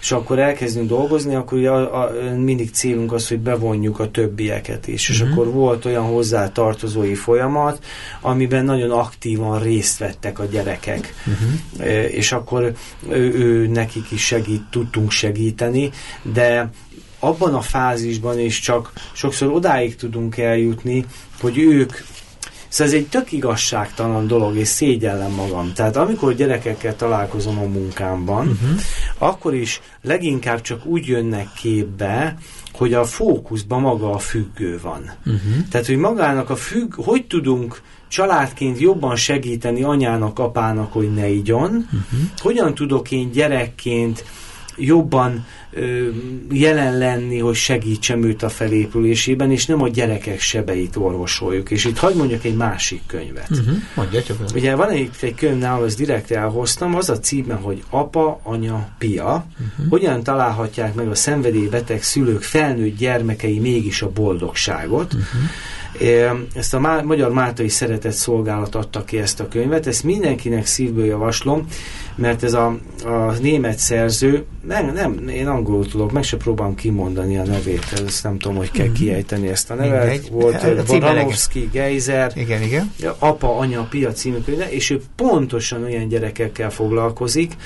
és akkor elkezdünk dolgozni, akkor ugye a, a, mindig célunk az, hogy bevonjuk a többieket is. Uh-huh. És mhm. akkor volt olyan hozzátartozói folyamat, amiben nagyon aktívan részt vettek a gyerekek. Uh-huh. És akkor ő, ő nekik is segít, tudtunk segíteni, de abban a fázisban is csak sokszor odáig tudunk eljutni, hogy ők Szóval ez egy tök igazságtalan dolog, és szégyellem magam. Tehát amikor gyerekekkel találkozom a munkámban, uh-huh. akkor is leginkább csak úgy jönnek képbe, hogy a fókuszban maga a függő van. Uh-huh. Tehát, hogy magának a függ, hogy tudunk családként jobban segíteni anyának, apának, hogy ne igyon, uh-huh. hogyan tudok én gyerekként jobban ö, jelen lenni, hogy segítsem őt a felépülésében, és nem a gyerekek sebeit orvosoljuk. És itt hagyd mondjak egy másik könyvet. Uh-huh. Mondja csak. Ugye van egy, egy könyv nálam, azt direkt elhoztam, az a címe, hogy Apa, Anya, Pia. Uh-huh. Hogyan találhatják meg a szenvedélybeteg szülők felnőtt gyermekei mégis a boldogságot. Uh-huh. Ezt a Magyar Máltai Szeretett Szolgálat adta ki ezt a könyvet, ezt mindenkinek szívből javaslom, mert ez a, a német szerző, nem, nem, én angolul tudok, meg se próbálom kimondani a nevét, ezt nem tudom, hogy kell mm-hmm. kiejteni ezt a nevet. Mindegy. Volt Baranovski, Geiser, igen, igen. Apa, Anya, Pia című könyve, és ő pontosan olyan gyerekekkel foglalkozik,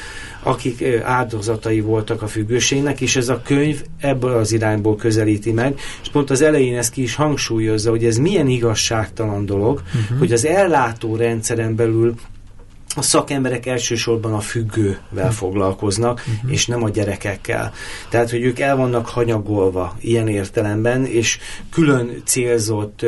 akik áldozatai voltak a függőségnek, és ez a könyv ebből az irányból közelíti meg, és pont az elején ezt ki is hangsúlyozza, hogy ez milyen igazságtalan dolog, uh-huh. hogy az ellátó rendszeren belül a szakemberek elsősorban a függővel foglalkoznak, uh-huh. és nem a gyerekekkel. Tehát, hogy ők el vannak hanyagolva ilyen értelemben, és külön célzott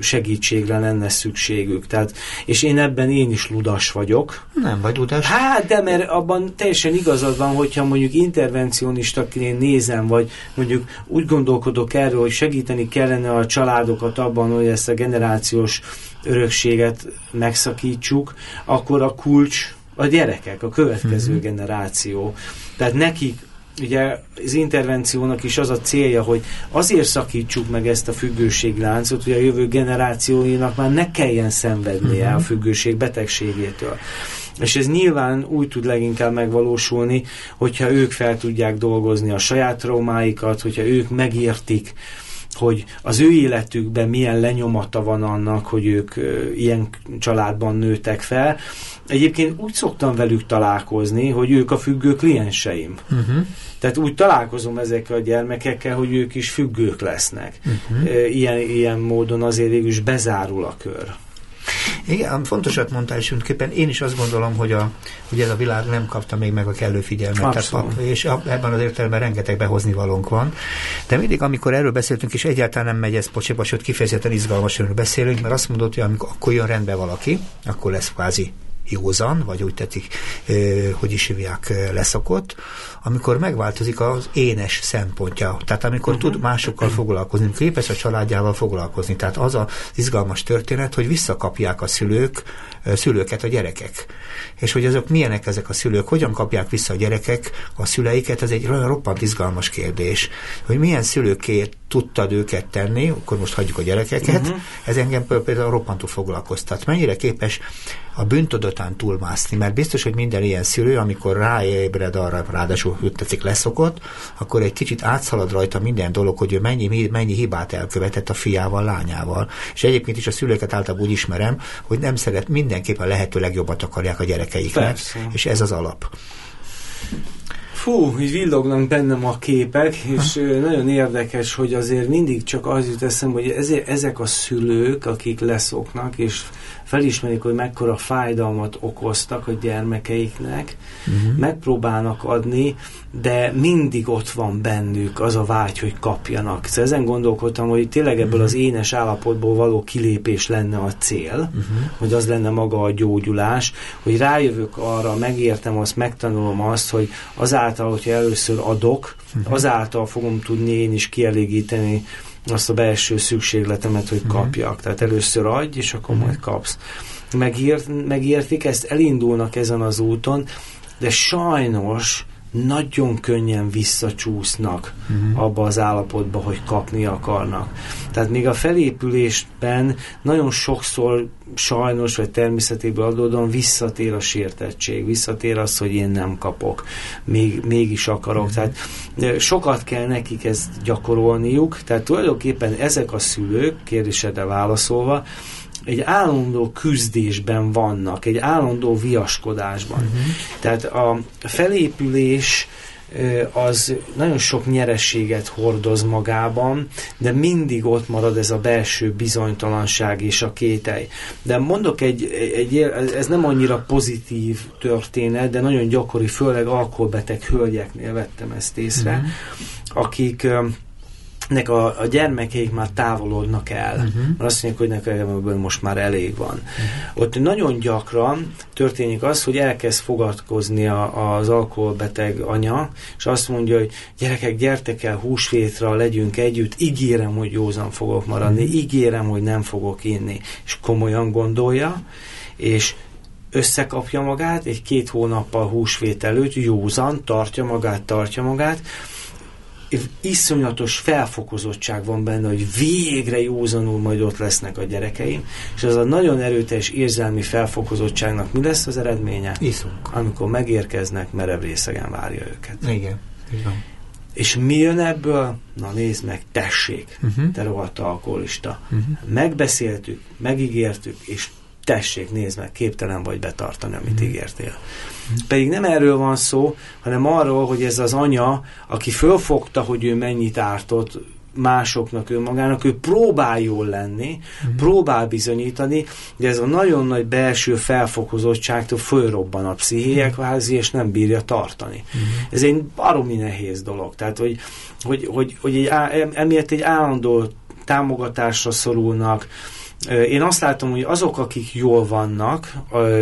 segítségre lenne szükségük. Tehát, és én ebben én is ludas vagyok. Nem vagy ludas? Hát, de mert abban teljesen igazad van, hogyha mondjuk intervencionistaként nézem, vagy mondjuk úgy gondolkodok erről, hogy segíteni kellene a családokat abban, hogy ezt a generációs örökséget megszakítsuk, akkor a kulcs a gyerekek, a következő mm-hmm. generáció. Tehát nekik ugye az intervenciónak is az a célja, hogy azért szakítsuk meg ezt a függőségláncot, hogy a jövő generációinak már ne kelljen szenvednie uh-huh. a függőség betegségétől. És ez nyilván úgy tud leginkább megvalósulni, hogyha ők fel tudják dolgozni a saját traumáikat, hogyha ők megértik, hogy az ő életükben milyen lenyomata van annak, hogy ők ilyen családban nőtek fel. Egyébként úgy szoktam velük találkozni, hogy ők a függő klienseim. Uh-huh. Tehát úgy találkozom ezekkel a gyermekekkel, hogy ők is függők lesznek. Uh-huh. Ilyen, ilyen módon azért végül is bezárul a kör. Igen, fontosat mondtál, és tulajdonképpen én is azt gondolom, hogy, a, hogy ez a világ nem kapta még meg a kellő figyelmet. Tehát, és ebben az értelemben rengeteg behozni valónk van. De mindig, amikor erről beszéltünk, és egyáltalán nem megy ez pocséba, sőt kifejezetten izgalmasan beszélünk, mert azt mondod, hogy amikor, akkor jön rendbe valaki, akkor lesz kvázi józan, vagy úgy tetszik, hogy is hívják, leszokott, amikor megváltozik az énes szempontja. Tehát amikor uh-huh. tud másokkal foglalkozni, képes a családjával foglalkozni. Tehát az az izgalmas történet, hogy visszakapják a szülők, szülőket a gyerekek. És hogy azok milyenek ezek a szülők, hogyan kapják vissza a gyerekek a szüleiket, ez egy olyan roppant izgalmas kérdés, hogy milyen szülőkért tudtad őket tenni, akkor most hagyjuk a gyerekeket, uh-huh. ez engem például roppantú foglalkoztat. Mennyire képes a bűntudatán túlmászni, mert biztos, hogy minden ilyen szülő, amikor ráébred arra, ráadásul úgy tetszik leszokott, akkor egy kicsit átszalad rajta minden dolog, hogy ő mennyi, mennyi hibát elkövetett a fiával, lányával. És egyébként is a szülőket általában úgy ismerem, hogy nem szeret, mindenképpen lehető legjobbat akarják a gyerekeiknek, Persze. és ez az alap. Fú, így villognak bennem a képek, és ha. nagyon érdekes, hogy azért mindig csak az jut eszembe, hogy ezért, ezek a szülők, akik leszoknak, és felismerik, hogy mekkora fájdalmat okoztak a gyermekeiknek, uh-huh. megpróbálnak adni, de mindig ott van bennük az a vágy, hogy kapjanak. Szóval ezen gondolkodtam, hogy tényleg ebből uh-huh. az énes állapotból való kilépés lenne a cél, uh-huh. hogy az lenne maga a gyógyulás, hogy rájövök arra, megértem azt, megtanulom azt, hogy azáltal, hogyha először adok, uh-huh. azáltal fogom tudni én is kielégíteni azt a belső szükségletemet, hogy uh-huh. kapjak. Tehát először adj, és akkor uh-huh. majd kapsz. Megért, megértik ezt, elindulnak ezen az úton, de sajnos nagyon könnyen visszacsúsznak uh-huh. abba az állapotba, hogy kapni akarnak. Tehát még a felépülésben nagyon sokszor sajnos, vagy természetéből adódóan visszatér a sértettség, visszatér az, hogy én nem kapok, még, mégis akarok. Uh-huh. Tehát sokat kell nekik ezt gyakorolniuk, tehát tulajdonképpen ezek a szülők, kérdésedre válaszolva, egy állandó küzdésben vannak, egy állandó viaskodásban. Uh-huh. Tehát a felépülés az nagyon sok nyerességet hordoz magában, de mindig ott marad ez a belső bizonytalanság és a kételj. De mondok egy, egy ez nem annyira pozitív történet, de nagyon gyakori, főleg alkoholbeteg hölgyeknél vettem ezt észre, uh-huh. akik nek a, a gyermekeik már távolodnak el, uh-huh. mert azt mondják, hogy nekem most már elég van. Uh-huh. Ott nagyon gyakran történik az, hogy elkezd fogadkozni a, az alkoholbeteg anya, és azt mondja, hogy gyerekek, gyertek el húsvétra, legyünk együtt, ígérem, hogy józan fogok maradni, uh-huh. ígérem, hogy nem fogok inni. És komolyan gondolja, és összekapja magát, egy két hónappal húsvét előtt józan, tartja magát, tartja magát, iszonyatos felfokozottság van benne, hogy végre józanul majd ott lesznek a gyerekeim, és az a nagyon erőteljes érzelmi felfokozottságnak mi lesz az eredménye? Iszunk. Amikor megérkeznek, merev részegen várja őket. Igen. Igen. És mi jön ebből? Na nézd meg, tessék, uh-huh. te rohadt alkoholista. Uh-huh. Megbeszéltük, megígértük, és tessék, nézd meg, képtelen vagy betartani, amit mm. ígértél. Pedig nem erről van szó, hanem arról, hogy ez az anya, aki fölfogta, hogy ő mennyit ártott másoknak, önmagának, ő próbál jól lenni, mm. próbál bizonyítani, de ez a nagyon nagy belső felfokozottságtól fölrobban a pszichéje mm. kvázi, és nem bírja tartani. Mm. Ez egy baromi nehéz dolog. Tehát, hogy, hogy, hogy, hogy egy, emiatt egy állandó támogatásra szorulnak, én azt látom, hogy azok, akik jól vannak,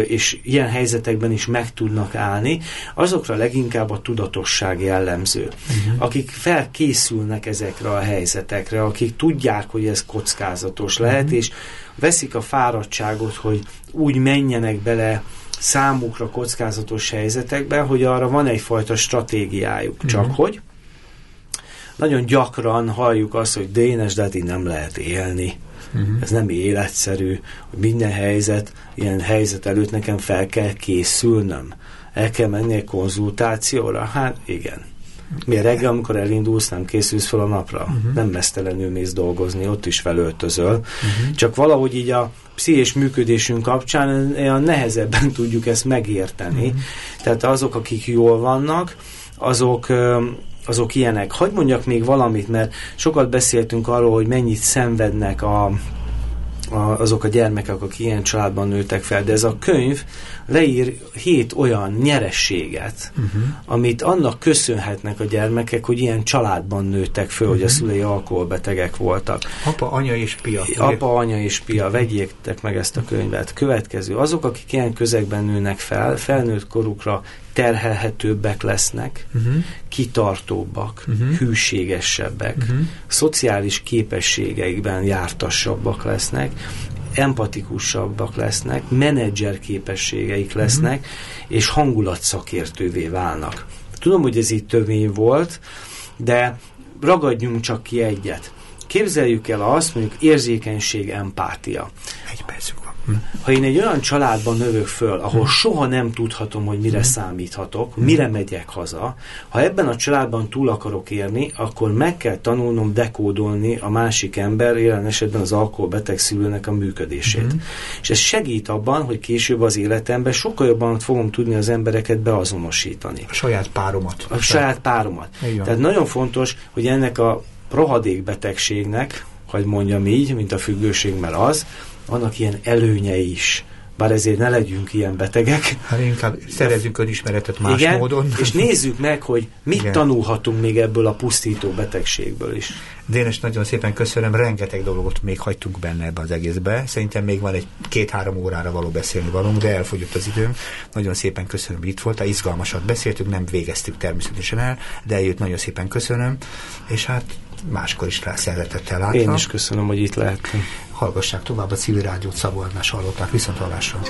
és ilyen helyzetekben is meg tudnak állni, azokra leginkább a tudatosság jellemző. Uh-huh. Akik felkészülnek ezekre a helyzetekre, akik tudják, hogy ez kockázatos lehet, uh-huh. és veszik a fáradtságot, hogy úgy menjenek bele számukra kockázatos helyzetekbe, hogy arra van egyfajta stratégiájuk. Uh-huh. Csak hogy nagyon gyakran halljuk azt, hogy dénes, de hát így nem lehet élni Uh-huh. Ez nem életszerű, hogy minden helyzet, ilyen helyzet előtt nekem fel kell készülnöm. El kell menni egy konzultációra? Hát igen. Miért reggel, amikor elindulsz, nem készülsz fel a napra? Uh-huh. Nem mesztelenül mész dolgozni, ott is felöltözöl. Uh-huh. Csak valahogy így a pszichés működésünk kapcsán olyan nehezebben tudjuk ezt megérteni. Uh-huh. Tehát azok, akik jól vannak, azok azok ilyenek. Hagy mondjak még valamit, mert sokat beszéltünk arról, hogy mennyit szenvednek a, a, azok a gyermekek, akik ilyen családban nőttek fel, de ez a könyv leír hét olyan nyerességet, uh-huh. amit annak köszönhetnek a gyermekek, hogy ilyen családban nőttek föl, uh-huh. hogy a mhm. szülei alkoholbetegek voltak. Apa, anya és pia. Apa, anya és pia, vegyétek meg ezt a könyvet. Következő, azok, akik ilyen közegben nőnek fel, felnőtt korukra terhelhetőbbek lesznek, uh-huh. kitartóbbak, uh-huh. hűségesebbek, uh-huh. szociális képességeikben jártassabbak lesznek, empatikusabbak lesznek, menedzser képességeik lesznek, uh-huh. és hangulatszakértővé válnak. Tudom, hogy ez így tömény volt, de ragadjunk csak ki egyet. Képzeljük el azt, mondjuk érzékenység, empátia. Egy percünk. Ha én egy olyan családban növök föl, ahol hmm. soha nem tudhatom, hogy mire hmm. számíthatok, hmm. mire megyek haza, ha ebben a családban túl akarok érni, akkor meg kell tanulnom dekódolni a másik ember, jelen esetben az alkoholbeteg szülőnek a működését. Hmm. És ez segít abban, hogy később az életemben sokkal jobban fogom tudni az embereket beazonosítani. A saját páromat. A saját páromat. Igen. Tehát nagyon fontos, hogy ennek a rohadékbetegségnek, hogy mondjam így, mint a függőség, mert az, vannak ilyen előnyei is. Bár ezért ne legyünk ilyen betegek. Hát inkább szerezzünk önismeretet más Igen, módon. és nézzük meg, hogy mit Igen. tanulhatunk még ebből a pusztító betegségből is. Dénes, nagyon szépen köszönöm, rengeteg dolgot még hagytunk benne ebbe az egészbe. Szerintem még van egy két-három órára való beszélni valunk, de elfogyott az időnk. Nagyon szépen köszönöm, hogy itt voltál, izgalmasat beszéltük, nem végeztük természetesen el, de eljött, nagyon szépen köszönöm, és hát máskor is rá szeretettel láttam. Én is köszönöm, hogy itt lehettem. Hallgassák tovább a civil rádiót, Szabó Ernás hallották viszontalásra.